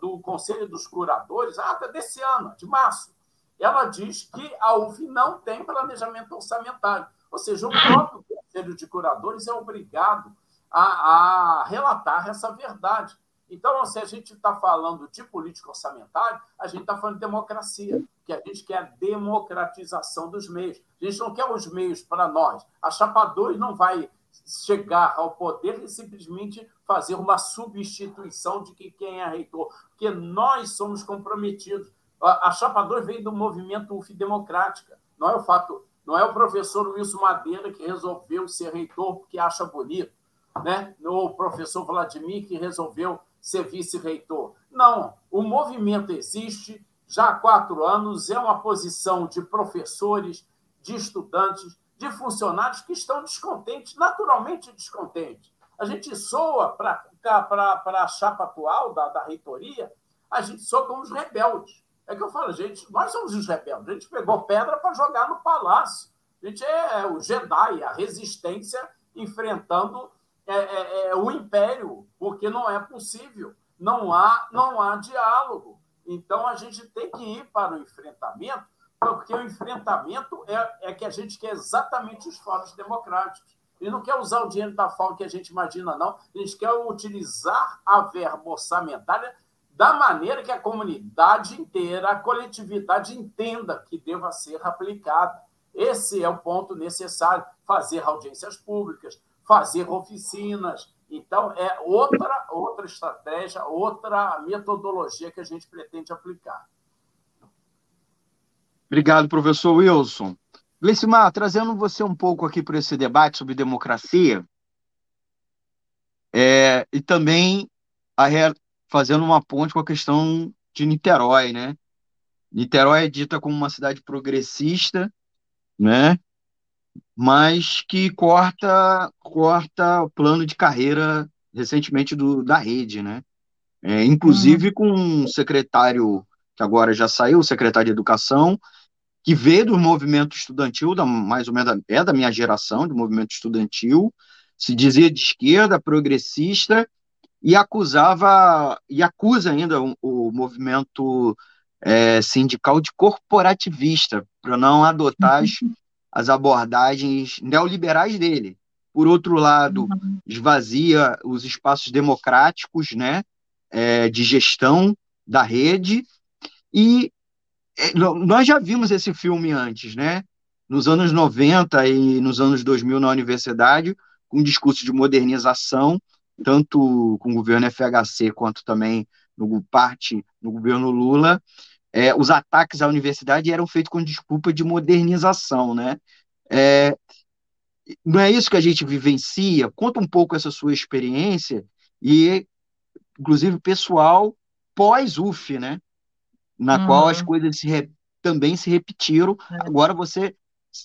do Conselho dos Curadores, a ata desse ano, de março, ela diz que a UF não tem planejamento orçamentário. Ou seja, o próprio Conselho de Curadores é obrigado a, a relatar essa verdade. Então, se a gente está falando de política orçamentária, a gente está falando de democracia, que a gente quer a democratização dos meios. A gente não quer os meios para nós. A Chapa 2 não vai chegar ao poder e simplesmente fazer uma substituição de que quem é reitor, porque nós somos comprometidos. A, Chapa 2 vem do movimento UF Democrática. Não é o fato, não é o professor Wilson Madeira que resolveu ser reitor porque acha bonito, né? Ou o professor Vladimir que resolveu ser vice-reitor. Não, o movimento existe já há quatro anos, é uma posição de professores, de estudantes, de funcionários que estão descontentes, naturalmente descontentes. A gente soa para a chapa atual da, da reitoria, a gente soa como os rebeldes. É que eu falo, gente, nós somos os rebeldes. A gente pegou pedra para jogar no palácio. A gente é o Jedi, a resistência enfrentando é, é, é, o império, porque não é possível, não há, não há diálogo. Então a gente tem que ir para o enfrentamento, porque o enfrentamento é, é que a gente quer exatamente os fóruns democráticos. E não quer usar o dinheiro da FAO que a gente imagina, não. A gente quer utilizar a verba orçamentária da maneira que a comunidade inteira, a coletividade entenda que deva ser aplicada. Esse é o ponto necessário: fazer audiências públicas, fazer oficinas. Então, é outra, outra estratégia, outra metodologia que a gente pretende aplicar. Obrigado, professor Wilson. Gleicimar, trazendo você um pouco aqui para esse debate sobre democracia, é, e também a, fazendo uma ponte com a questão de Niterói, né? Niterói é dita como uma cidade progressista, né? mas que corta corta o plano de carreira recentemente do, da rede, né? É, inclusive uhum. com um secretário que agora já saiu, o secretário de Educação, que veio do movimento estudantil, da, mais ou menos é da minha geração, do movimento estudantil, se dizia de esquerda, progressista, e acusava, e acusa ainda o, o movimento é, sindical de corporativista, para não adotar as as abordagens neoliberais dele. Por outro lado, uhum. esvazia os espaços democráticos né, é, de gestão da rede. E nós já vimos esse filme antes, né? nos anos 90 e nos anos 2000 na universidade, com um discurso de modernização, tanto com o governo FHC quanto também no parte no governo Lula, é, os ataques à universidade eram feitos com desculpa de modernização, né? É, não é isso que a gente vivencia? Conta um pouco essa sua experiência e, inclusive, pessoal pós-UF, né? Na uhum. qual as coisas se também se repetiram. É. Agora você,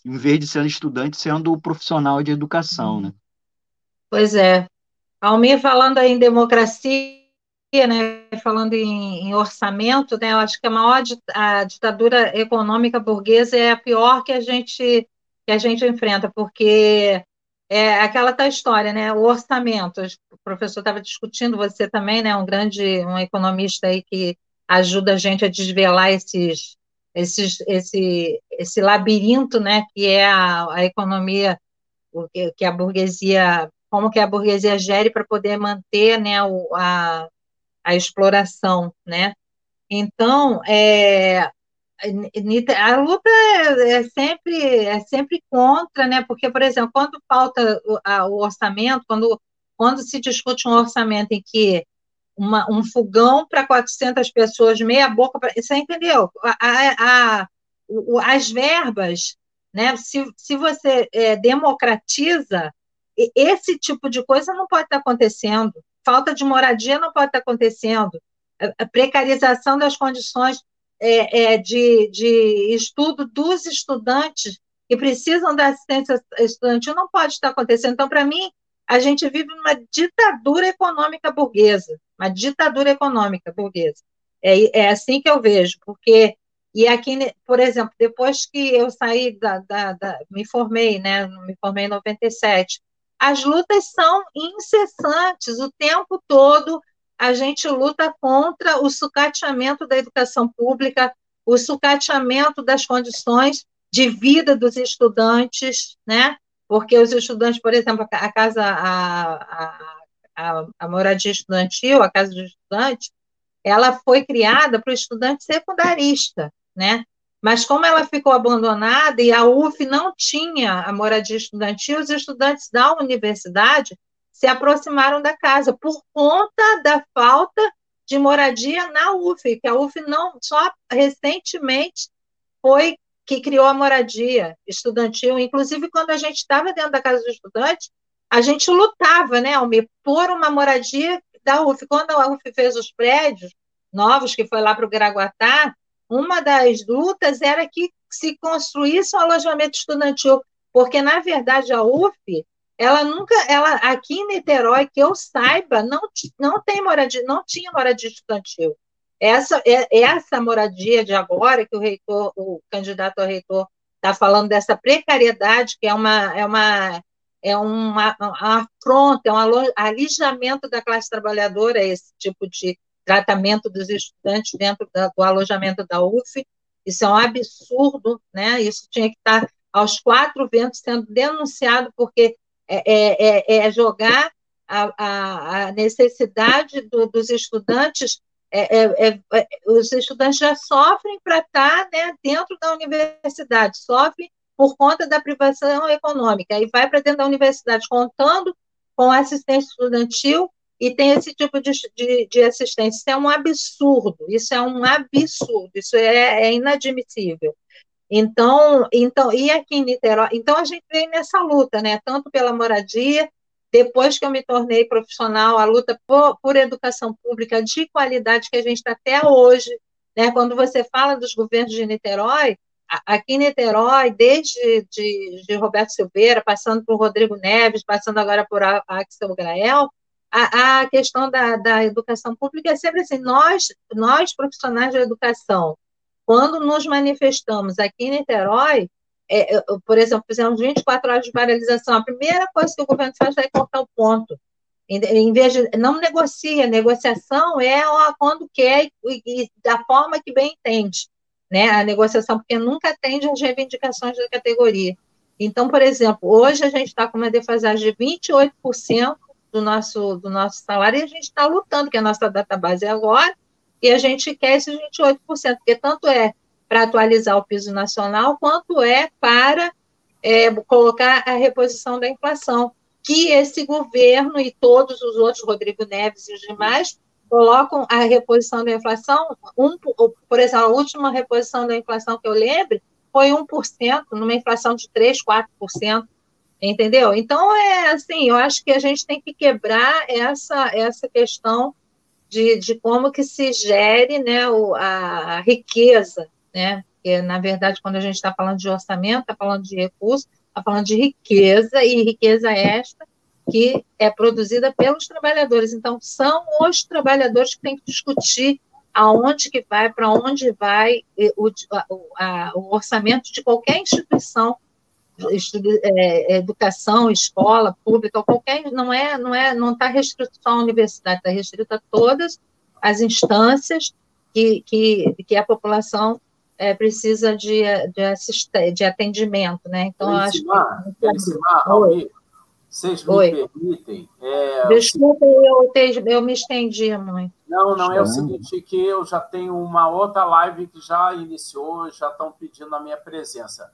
em vez de ser estudante, sendo profissional de educação, uhum. né? Pois é. Almir, falando em democracia, né, falando em, em, orçamento, né, eu acho que a maior a ditadura econômica burguesa é a pior que a gente que a gente enfrenta, porque é aquela tal história, né, o orçamento, o professor estava discutindo, você também, né, um grande, um economista aí que ajuda a gente a desvelar esses, esses esse, esse labirinto, né, que é a, a economia, que a burguesia, como que a burguesia gere para poder manter, né, o, a a exploração, né? Então, é, a luta é sempre, é sempre contra, né? Porque, por exemplo, quando falta o, a, o orçamento, quando, quando se discute um orçamento em que uma, um fogão para 400 pessoas, meia boca, pra, você entendeu? A, a, a, as verbas, né? Se, se você é, democratiza esse tipo de coisa não pode estar acontecendo. Falta de moradia não pode estar acontecendo. A precarização das condições é, é, de, de estudo dos estudantes que precisam da assistência estudantil não pode estar acontecendo. Então, para mim, a gente vive uma ditadura econômica burguesa, uma ditadura econômica burguesa. É, é assim que eu vejo, porque e aqui, por exemplo, depois que eu saí da, da, da, me formei, né, me formei em 97, as lutas são incessantes, o tempo todo a gente luta contra o sucateamento da educação pública, o sucateamento das condições de vida dos estudantes, né? Porque os estudantes, por exemplo, a casa, a, a, a, moradia estudantil, a casa do estudante, ela foi criada para o estudante secundarista, né? Mas como ela ficou abandonada e a UF não tinha a moradia estudantil, os estudantes da universidade se aproximaram da casa por conta da falta de moradia na UF, que a UF não só recentemente foi que criou a moradia estudantil, inclusive quando a gente estava dentro da casa do estudante, a gente lutava, né, Almir, por uma moradia da UF. Quando a UF fez os prédios novos, que foi lá para o Graguatá, uma das lutas era que se construísse um alojamento estudantil, porque, na verdade, a UF, ela nunca, ela aqui em Niterói, que eu saiba, não, não tem moradia, não tinha moradia estudantil. Essa, é, essa moradia de agora, que o reitor, o candidato a reitor está falando dessa precariedade, que é uma, é uma, é uma, uma afronta, é um alijamento da classe trabalhadora, esse tipo de tratamento dos estudantes dentro da, do alojamento da UF. Isso é um absurdo, né? Isso tinha que estar aos quatro ventos sendo denunciado, porque é, é, é, é jogar a, a, a necessidade do, dos estudantes. É, é, é, os estudantes já sofrem para estar né, dentro da universidade, sofrem por conta da privação econômica, e vai para dentro da universidade contando com assistência estudantil e tem esse tipo de, de, de, assistência. Isso é um absurdo, isso é um absurdo, isso é, é, inadmissível. Então, então, e aqui em Niterói, então a gente vem nessa luta, né? Tanto pela moradia, depois que eu me tornei profissional, a luta por, por educação pública de qualidade que a gente está até hoje, né? Quando você fala dos governos de Niterói, aqui em Niterói, desde de, de Roberto Silveira, passando por Rodrigo Neves, passando agora por Axel Grael, a, a questão da, da educação pública é sempre assim, nós, nós profissionais da educação, quando nos manifestamos aqui em Niterói, é, por exemplo, fizemos 24 horas de paralisação, a primeira coisa que o governo faz é cortar o ponto. Em, em vez de, não negocia, negociação é ó, quando quer e, e, da forma que bem entende, né? A negociação, porque nunca atende às reivindicações da categoria. Então, por exemplo, hoje a gente está com uma defasagem de 28% do nosso, do nosso salário e a gente está lutando, que a nossa database é agora, e a gente quer esses 28%, porque tanto é para atualizar o piso nacional, quanto é para é, colocar a reposição da inflação, que esse governo e todos os outros, Rodrigo Neves e os demais, colocam a reposição da inflação, um, por exemplo, a última reposição da inflação que eu lembro foi 1%, numa inflação de 3%, 4%. Entendeu? Então, é assim, eu acho que a gente tem que quebrar essa, essa questão de, de como que se gere né, o, a, a riqueza, né? Porque, na verdade, quando a gente está falando de orçamento, está falando de recursos, está falando de riqueza, e riqueza esta que é produzida pelos trabalhadores. Então, são os trabalhadores que têm que discutir aonde que vai, para onde vai o, a, o orçamento de qualquer instituição é, educação, escola pública, qualquer, não é, não é, não está restrito só à universidade, está restrito a todas as instâncias que, que, que a população é, precisa de, de, de atendimento, né? Então, acho que... Elismar, Almir, vocês me Oi. permitem... É, Desculpa, eu, te, eu me estendi muito. Não, não, é o seguinte, que eu já tenho uma outra live que já iniciou, já estão pedindo a minha presença.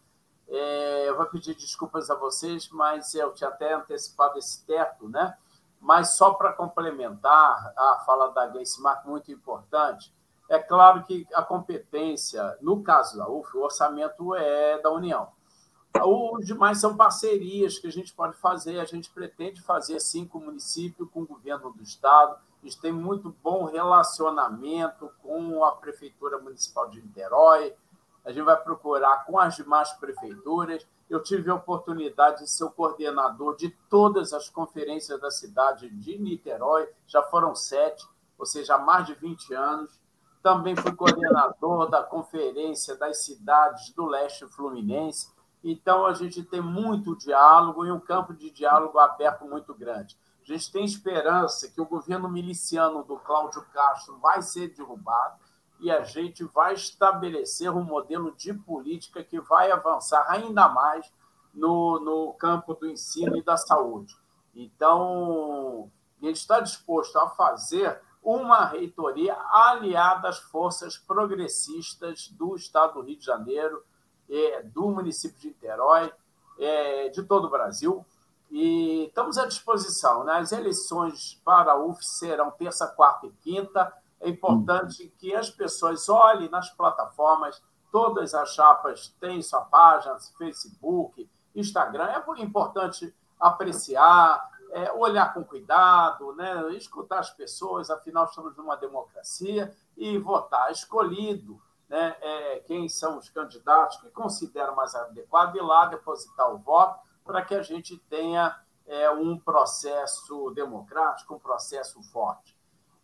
É, eu vou pedir desculpas a vocês, mas eu tinha até antecipado esse teto, né? Mas só para complementar a fala da Gleice Marco, muito importante, é claro que a competência, no caso da UF, o orçamento é da União. Os demais são parcerias que a gente pode fazer, a gente pretende fazer sim com o município, com o governo do estado. A gente tem muito bom relacionamento com a Prefeitura Municipal de Niterói, a gente vai procurar com as demais prefeituras. Eu tive a oportunidade de ser o coordenador de todas as conferências da cidade de Niterói, já foram sete, ou seja, há mais de 20 anos. Também fui coordenador da Conferência das Cidades do Leste Fluminense. Então, a gente tem muito diálogo e um campo de diálogo aberto muito grande. A gente tem esperança que o governo miliciano do Cláudio Castro vai ser derrubado e a gente vai estabelecer um modelo de política que vai avançar ainda mais no, no campo do ensino e da saúde. Então, a gente está disposto a fazer uma reitoria aliada às forças progressistas do Estado do Rio de Janeiro, do município de Niterói, de todo o Brasil. E estamos à disposição. Né? As eleições para a UF serão terça, quarta e quinta é importante que as pessoas olhem nas plataformas, todas as chapas têm sua página, Facebook, Instagram. É importante apreciar, é, olhar com cuidado, né? escutar as pessoas, afinal, estamos numa democracia, e votar escolhido. Né? É, quem são os candidatos que consideram mais adequado, e lá depositar o voto para que a gente tenha é, um processo democrático, um processo forte.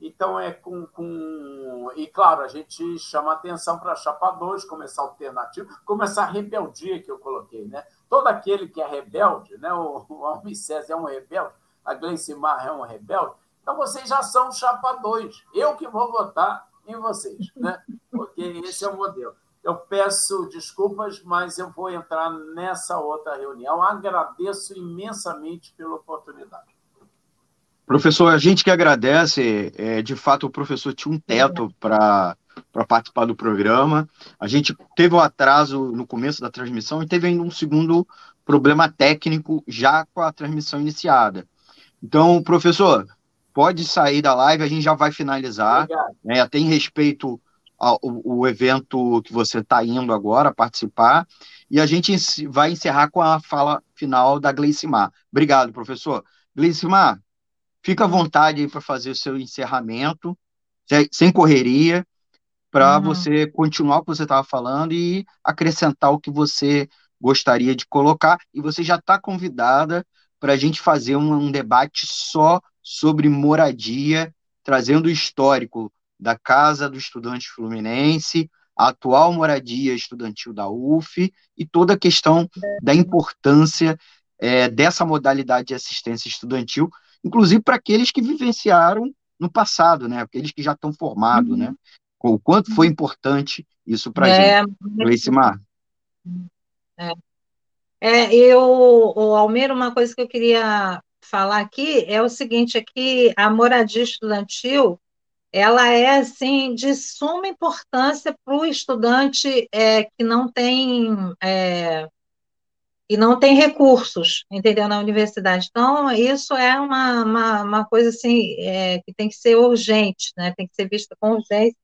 Então, é com, com. E, claro, a gente chama atenção para a chapa 2, começar alternativo, começar a rebeldia que eu coloquei. Né? Todo aquele que é rebelde, né? o, o Almir César é um rebelde, a Gleice Mar é um rebelde, então vocês já são chapa 2. Eu que vou votar em vocês, né? porque esse é o modelo. Eu peço desculpas, mas eu vou entrar nessa outra reunião. Agradeço imensamente pela oportunidade. Professor, a gente que agradece, é, de fato o professor tinha um teto para participar do programa. A gente teve um atraso no começo da transmissão e teve ainda um segundo problema técnico já com a transmissão iniciada. Então, professor, pode sair da live, a gente já vai finalizar. Né, até em respeito ao, ao evento que você está indo agora participar. E a gente vai encerrar com a fala final da Gleicimar. Obrigado, professor. Gleicimar, Fica à vontade para fazer o seu encerramento, sem correria, para uhum. você continuar o que você estava falando e acrescentar o que você gostaria de colocar. E você já está convidada para a gente fazer um, um, debate só sobre moradia, trazendo o histórico da Casa do Estudante Fluminense, a atual moradia estudantil da UF e toda a questão da importância é, dessa modalidade de assistência estudantil inclusive para aqueles que vivenciaram no passado, né? Aqueles que já estão formados, né? uhum. né? O quanto foi importante isso para a é, gente. Gleicimar. É. é, eu, o Almeida, uma coisa que eu queria falar aqui é o seguinte, é que a moradia estudantil, ela é, assim, de suma importância para o estudante é, que não tem... É, e não tem recursos, entendeu, na universidade. Então, isso é uma, uma, uma coisa, assim, é, que tem que ser urgente, né, tem que ser vista com urgência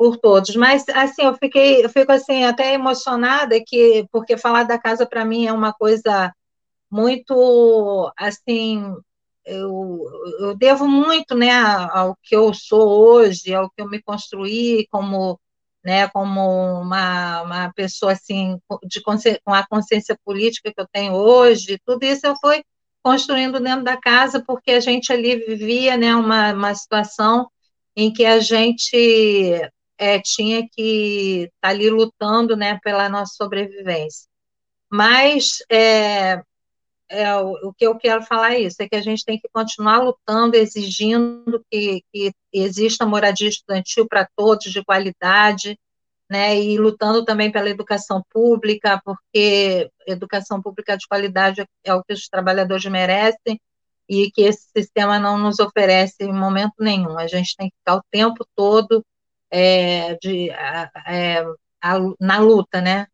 por todos. Mas, assim, eu fiquei, eu fico, assim, até emocionada, que, porque falar da casa, para mim, é uma coisa muito, assim, eu, eu devo muito, né, ao que eu sou hoje, ao que eu me construí como né, como uma, uma pessoa assim de com a consciência política que eu tenho hoje, tudo isso eu fui construindo dentro da casa porque a gente ali vivia, né, uma, uma situação em que a gente é, tinha que estar tá ali lutando, né, pela nossa sobrevivência. Mas é, é, o, que eu quero falar é isso, é que a gente tem que continuar lutando, exigindo que, que exista moradia estudantil para todos, de qualidade, né, e lutando também pela educação pública, porque educação pública de qualidade é o que os trabalhadores merecem, e que esse sistema não nos oferece em momento nenhum. A gente tem que estar o tempo todo é, de, é, na luta, né,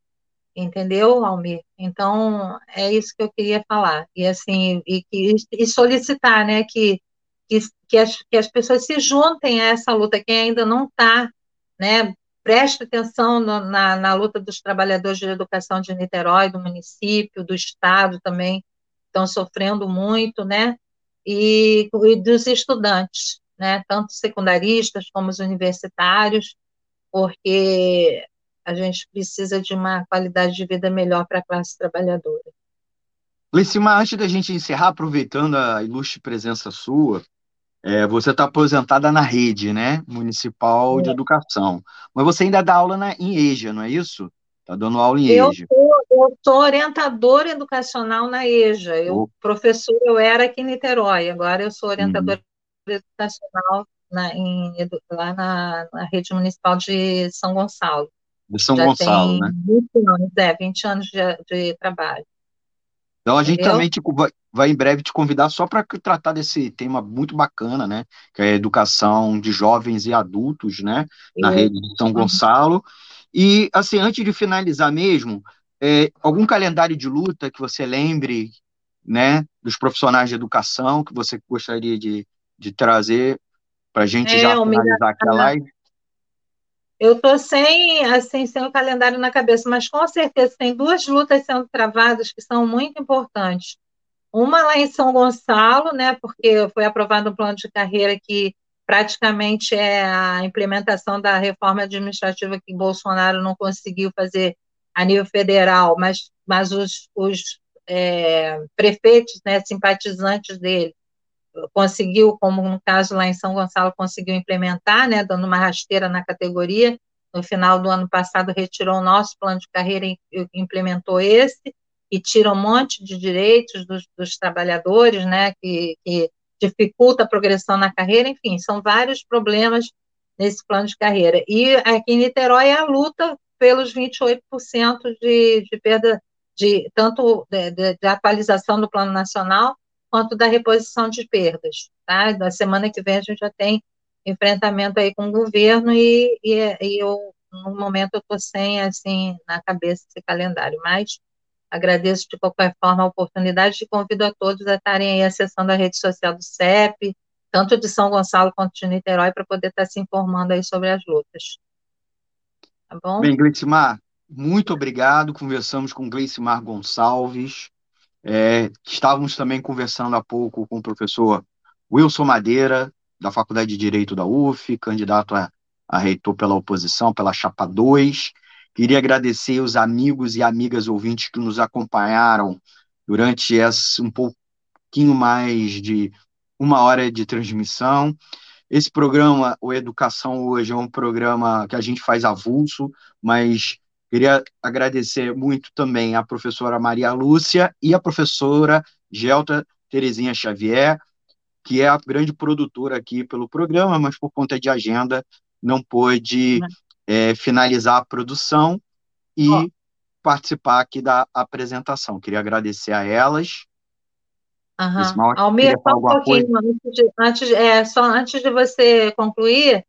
entendeu, Almir? Então, é isso que eu queria falar, e assim, e, e solicitar, né, que, que, que, as, que as pessoas se juntem a essa luta, quem ainda não está, né, preste atenção no, na, na luta dos trabalhadores de educação de Niterói, do município, do estado também, estão sofrendo muito, né? E, e dos estudantes, né? Tanto secundaristas como os universitários, porque a gente precisa de uma qualidade de vida melhor para a classe trabalhadora. Licima, antes da gente encerrar, aproveitando a ilustre presença sua, é, você está aposentada na rede, né, municipal é. de educação, mas você ainda dá aula na, em EJA, não é isso? Está dando aula em eu EJA. eu sou orientadora educacional na EJA. Eu, oh. professor, eu era aqui em Niterói, agora eu sou orientadora uhum. Educacional na, em, lá na, na, rede municipal de São Gonçalo. De São Já Gonçalo, né? 20 anos, é, 20 anos de, de trabalho. Então a gente Entendeu? também tipo, vai, vai, em breve te convidar só para tratar desse tema muito bacana, né? Que é a educação de jovens e adultos, né? Na rede de São Gonçalo. E assim, antes de finalizar mesmo, é, algum calendário de luta que você lembre, né? Dos profissionais de educação que você gostaria de, de trazer para a gente é, já finalizar aqui a live? Eu estou sem, assim, sem o calendário na cabeça, mas com certeza tem duas lutas sendo travadas que são muito importantes. Uma lá em São Gonçalo, né, porque foi aprovado um plano de carreira que praticamente é a implementação da reforma administrativa que Bolsonaro não conseguiu fazer a nível federal, mas, mas os, os é, prefeitos, né, simpatizantes dele, conseguiu, como no caso lá em São Gonçalo, conseguiu implementar, né, dando uma rasteira na categoria. No final do ano passado, retirou o nosso plano de carreira e implementou esse, e tira um monte de direitos dos, dos trabalhadores, né, que, que dificulta a progressão na carreira, enfim, são vários problemas nesse plano de carreira. E aqui em Niterói é a luta pelos 28% de, de perda, de tanto de, de, de atualização do plano nacional, quanto da reposição de perdas. Tá? Na semana que vem a gente já tem enfrentamento aí com o governo e, e, e eu, no momento, estou sem, assim, na cabeça esse calendário, mas agradeço de qualquer forma a oportunidade e convido a todos a estarem aí acessando a rede social do CEP, tanto de São Gonçalo quanto de Niterói, para poder estar se informando aí sobre as lutas. Tá bom? Bem, Gleicimar, muito obrigado. Conversamos com Gleicimar Gonçalves, é, estávamos também conversando há pouco com o professor Wilson Madeira, da Faculdade de Direito da UF, candidato a, a reitor pela oposição, pela Chapa 2. Queria agradecer os amigos e amigas ouvintes que nos acompanharam durante esse um pouquinho mais de uma hora de transmissão. Esse programa, o Educação Hoje, é um programa que a gente faz avulso, mas Queria agradecer muito também à professora Maria Lúcia e à professora Gelta Terezinha Xavier, que é a grande produtora aqui pelo programa, mas por conta de agenda não pôde é, finalizar a produção e oh. participar aqui da apresentação. Queria agradecer a elas. Uhum. Almir, só um pouquinho, antes de, antes, é, só antes de você concluir,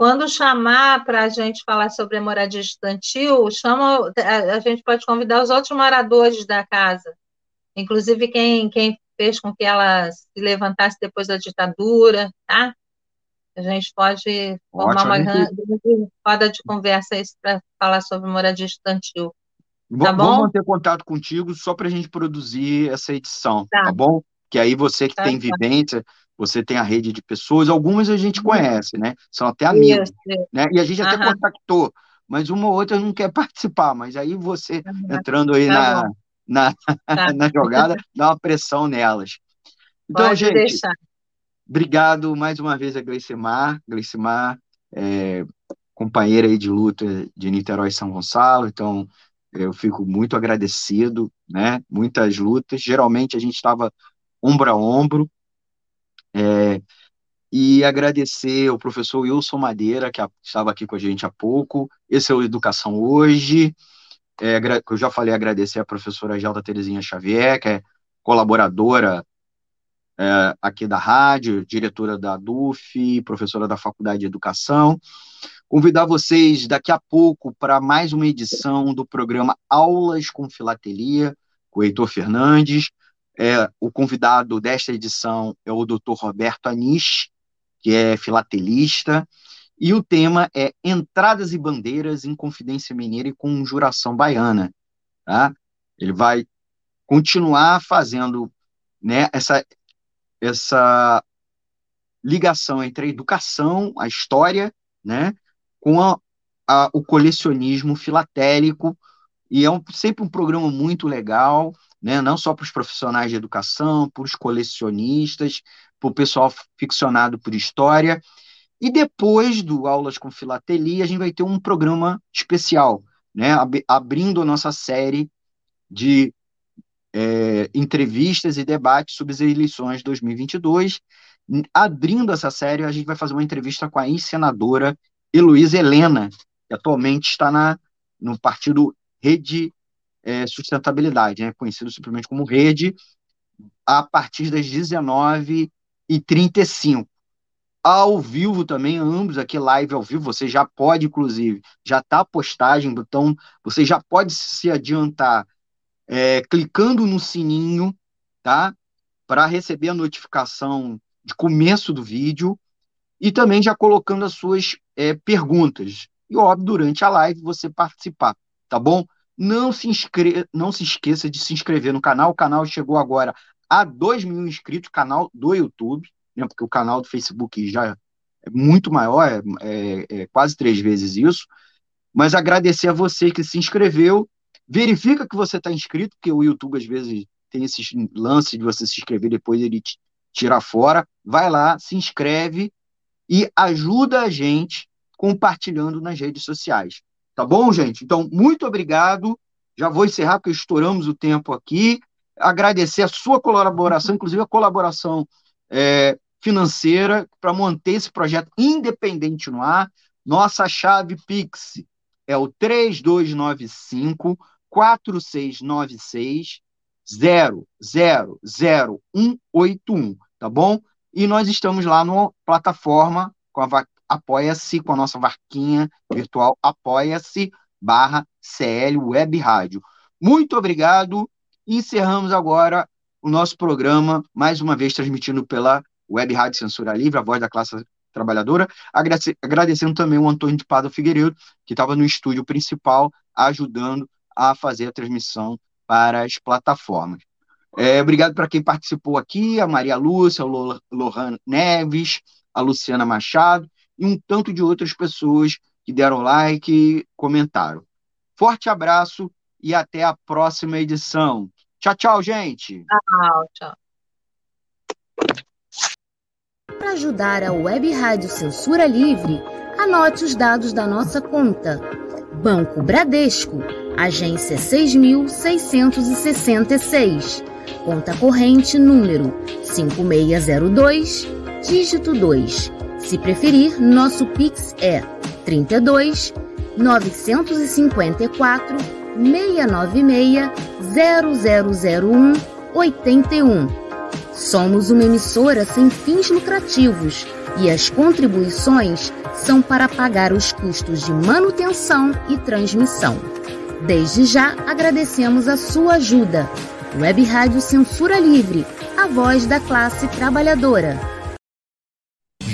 quando chamar para a gente falar sobre a moradia estudantil, chama, a, a, gente pode convidar os outros moradores da casa, inclusive quem, quem fez com que ela se levantasse depois da ditadura, tá? A gente pode formar Ótimo, uma grande roda de conversa para falar sobre moradia estudantil. Tá bom? Vamos manter contato contigo só para a gente produzir essa edição, tá, tá bom? Que aí você que tá, tem vivência, você tem a rede de pessoas, algumas a gente uhum. conhece, né? São até amigos, Isso. né? E a gente até uhum. contactou, mas uma ou outra não quer participar, mas aí você uhum. entrando aí tá na, na, tá. na jogada, dá uma pressão nelas. Então, Pode gente, deixar. obrigado mais uma vez a Gleicemar, Gleicemar, é, companheira aí de luta de Niterói e São Gonçalo, então eu fico muito agradecido, né? Muitas lutas, geralmente a gente estava ombro a ombro, é, e agradecer ao professor Wilson Madeira, que estava aqui com a gente há pouco. Esse é o Educação Hoje. É, eu já falei agradecer à professora Gelda Terezinha Xavier, que é colaboradora é, aqui da rádio, diretora da DUF, professora da Faculdade de Educação. Convidar vocês daqui a pouco para mais uma edição do programa Aulas com Filatelia, com o Heitor Fernandes. É, o convidado desta edição é o Dr. Roberto Anish, que é filatelista, E o tema é Entradas e Bandeiras em Confidência Mineira e Conjuração Baiana. Tá? Ele vai continuar fazendo né, essa, essa ligação entre a educação, a história, né, com a, a, o colecionismo filatélico, e é um, sempre um programa muito legal, né, não só para os profissionais de educação, para os colecionistas, para o pessoal ficcionado por história, e depois do Aulas com Filatelia, a gente vai ter um programa especial, né, ab abrindo a nossa série de é, entrevistas e debates sobre as eleições de 2022. Abrindo essa série, a gente vai fazer uma entrevista com a ex-senadora Heloísa Helena, que atualmente está na, no partido Rede é, Sustentabilidade, né, conhecido simplesmente como Rede, a partir das 19h35 ao vivo também, ambos aqui live ao vivo, você já pode, inclusive, já está a postagem, então você já pode se adiantar é, clicando no sininho, tá? Para receber a notificação de começo do vídeo e também já colocando as suas é, perguntas. E, óbvio, durante a live você participar, tá bom? Não se, inscre... não se esqueça de se inscrever no canal. O canal chegou agora a 2 mil inscritos, canal do YouTube né, porque o canal do Facebook já é muito maior, é, é, é quase três vezes isso. Mas agradecer a você que se inscreveu. Verifica que você está inscrito, porque o YouTube às vezes tem esse lance de você se inscrever depois ele tirar fora. Vai lá, se inscreve e ajuda a gente compartilhando nas redes sociais. Tá bom, gente? Então, muito obrigado. Já vou encerrar, porque estouramos o tempo aqui. Agradecer a sua colaboração, inclusive a colaboração é, financeira para manter esse projeto independente no ar. Nossa chave Pix é o 3295 4696 000181, tá bom? E nós estamos lá na plataforma com a Apoia-se, com a nossa vaquinha virtual Apoia-se barra CL Web Rádio. Muito obrigado. Encerramos agora o nosso programa, mais uma vez transmitido pela Web Rádio Censura Livre, a voz da classe trabalhadora, agradecendo também o Antônio de Pado Figueiredo, que estava no estúdio principal, ajudando a fazer a transmissão para as plataformas. É, obrigado para quem participou aqui, a Maria Lúcia, o Lohan Neves, a Luciana Machado e um tanto de outras pessoas que deram like e comentaram. Forte abraço e até a próxima edição. Tchau, tchau, gente. Tchau, tchau. Para ajudar a Web Rádio Censura Livre, anote os dados da nossa conta. Banco Bradesco, agência 6666. Conta corrente número 5602, dígito 2. Se preferir, nosso Pix é 32 954 696 0001 81. Somos uma emissora sem fins lucrativos e as contribuições são para pagar os custos de manutenção e transmissão. Desde já agradecemos a sua ajuda. Web Rádio Censura Livre, a voz da classe trabalhadora.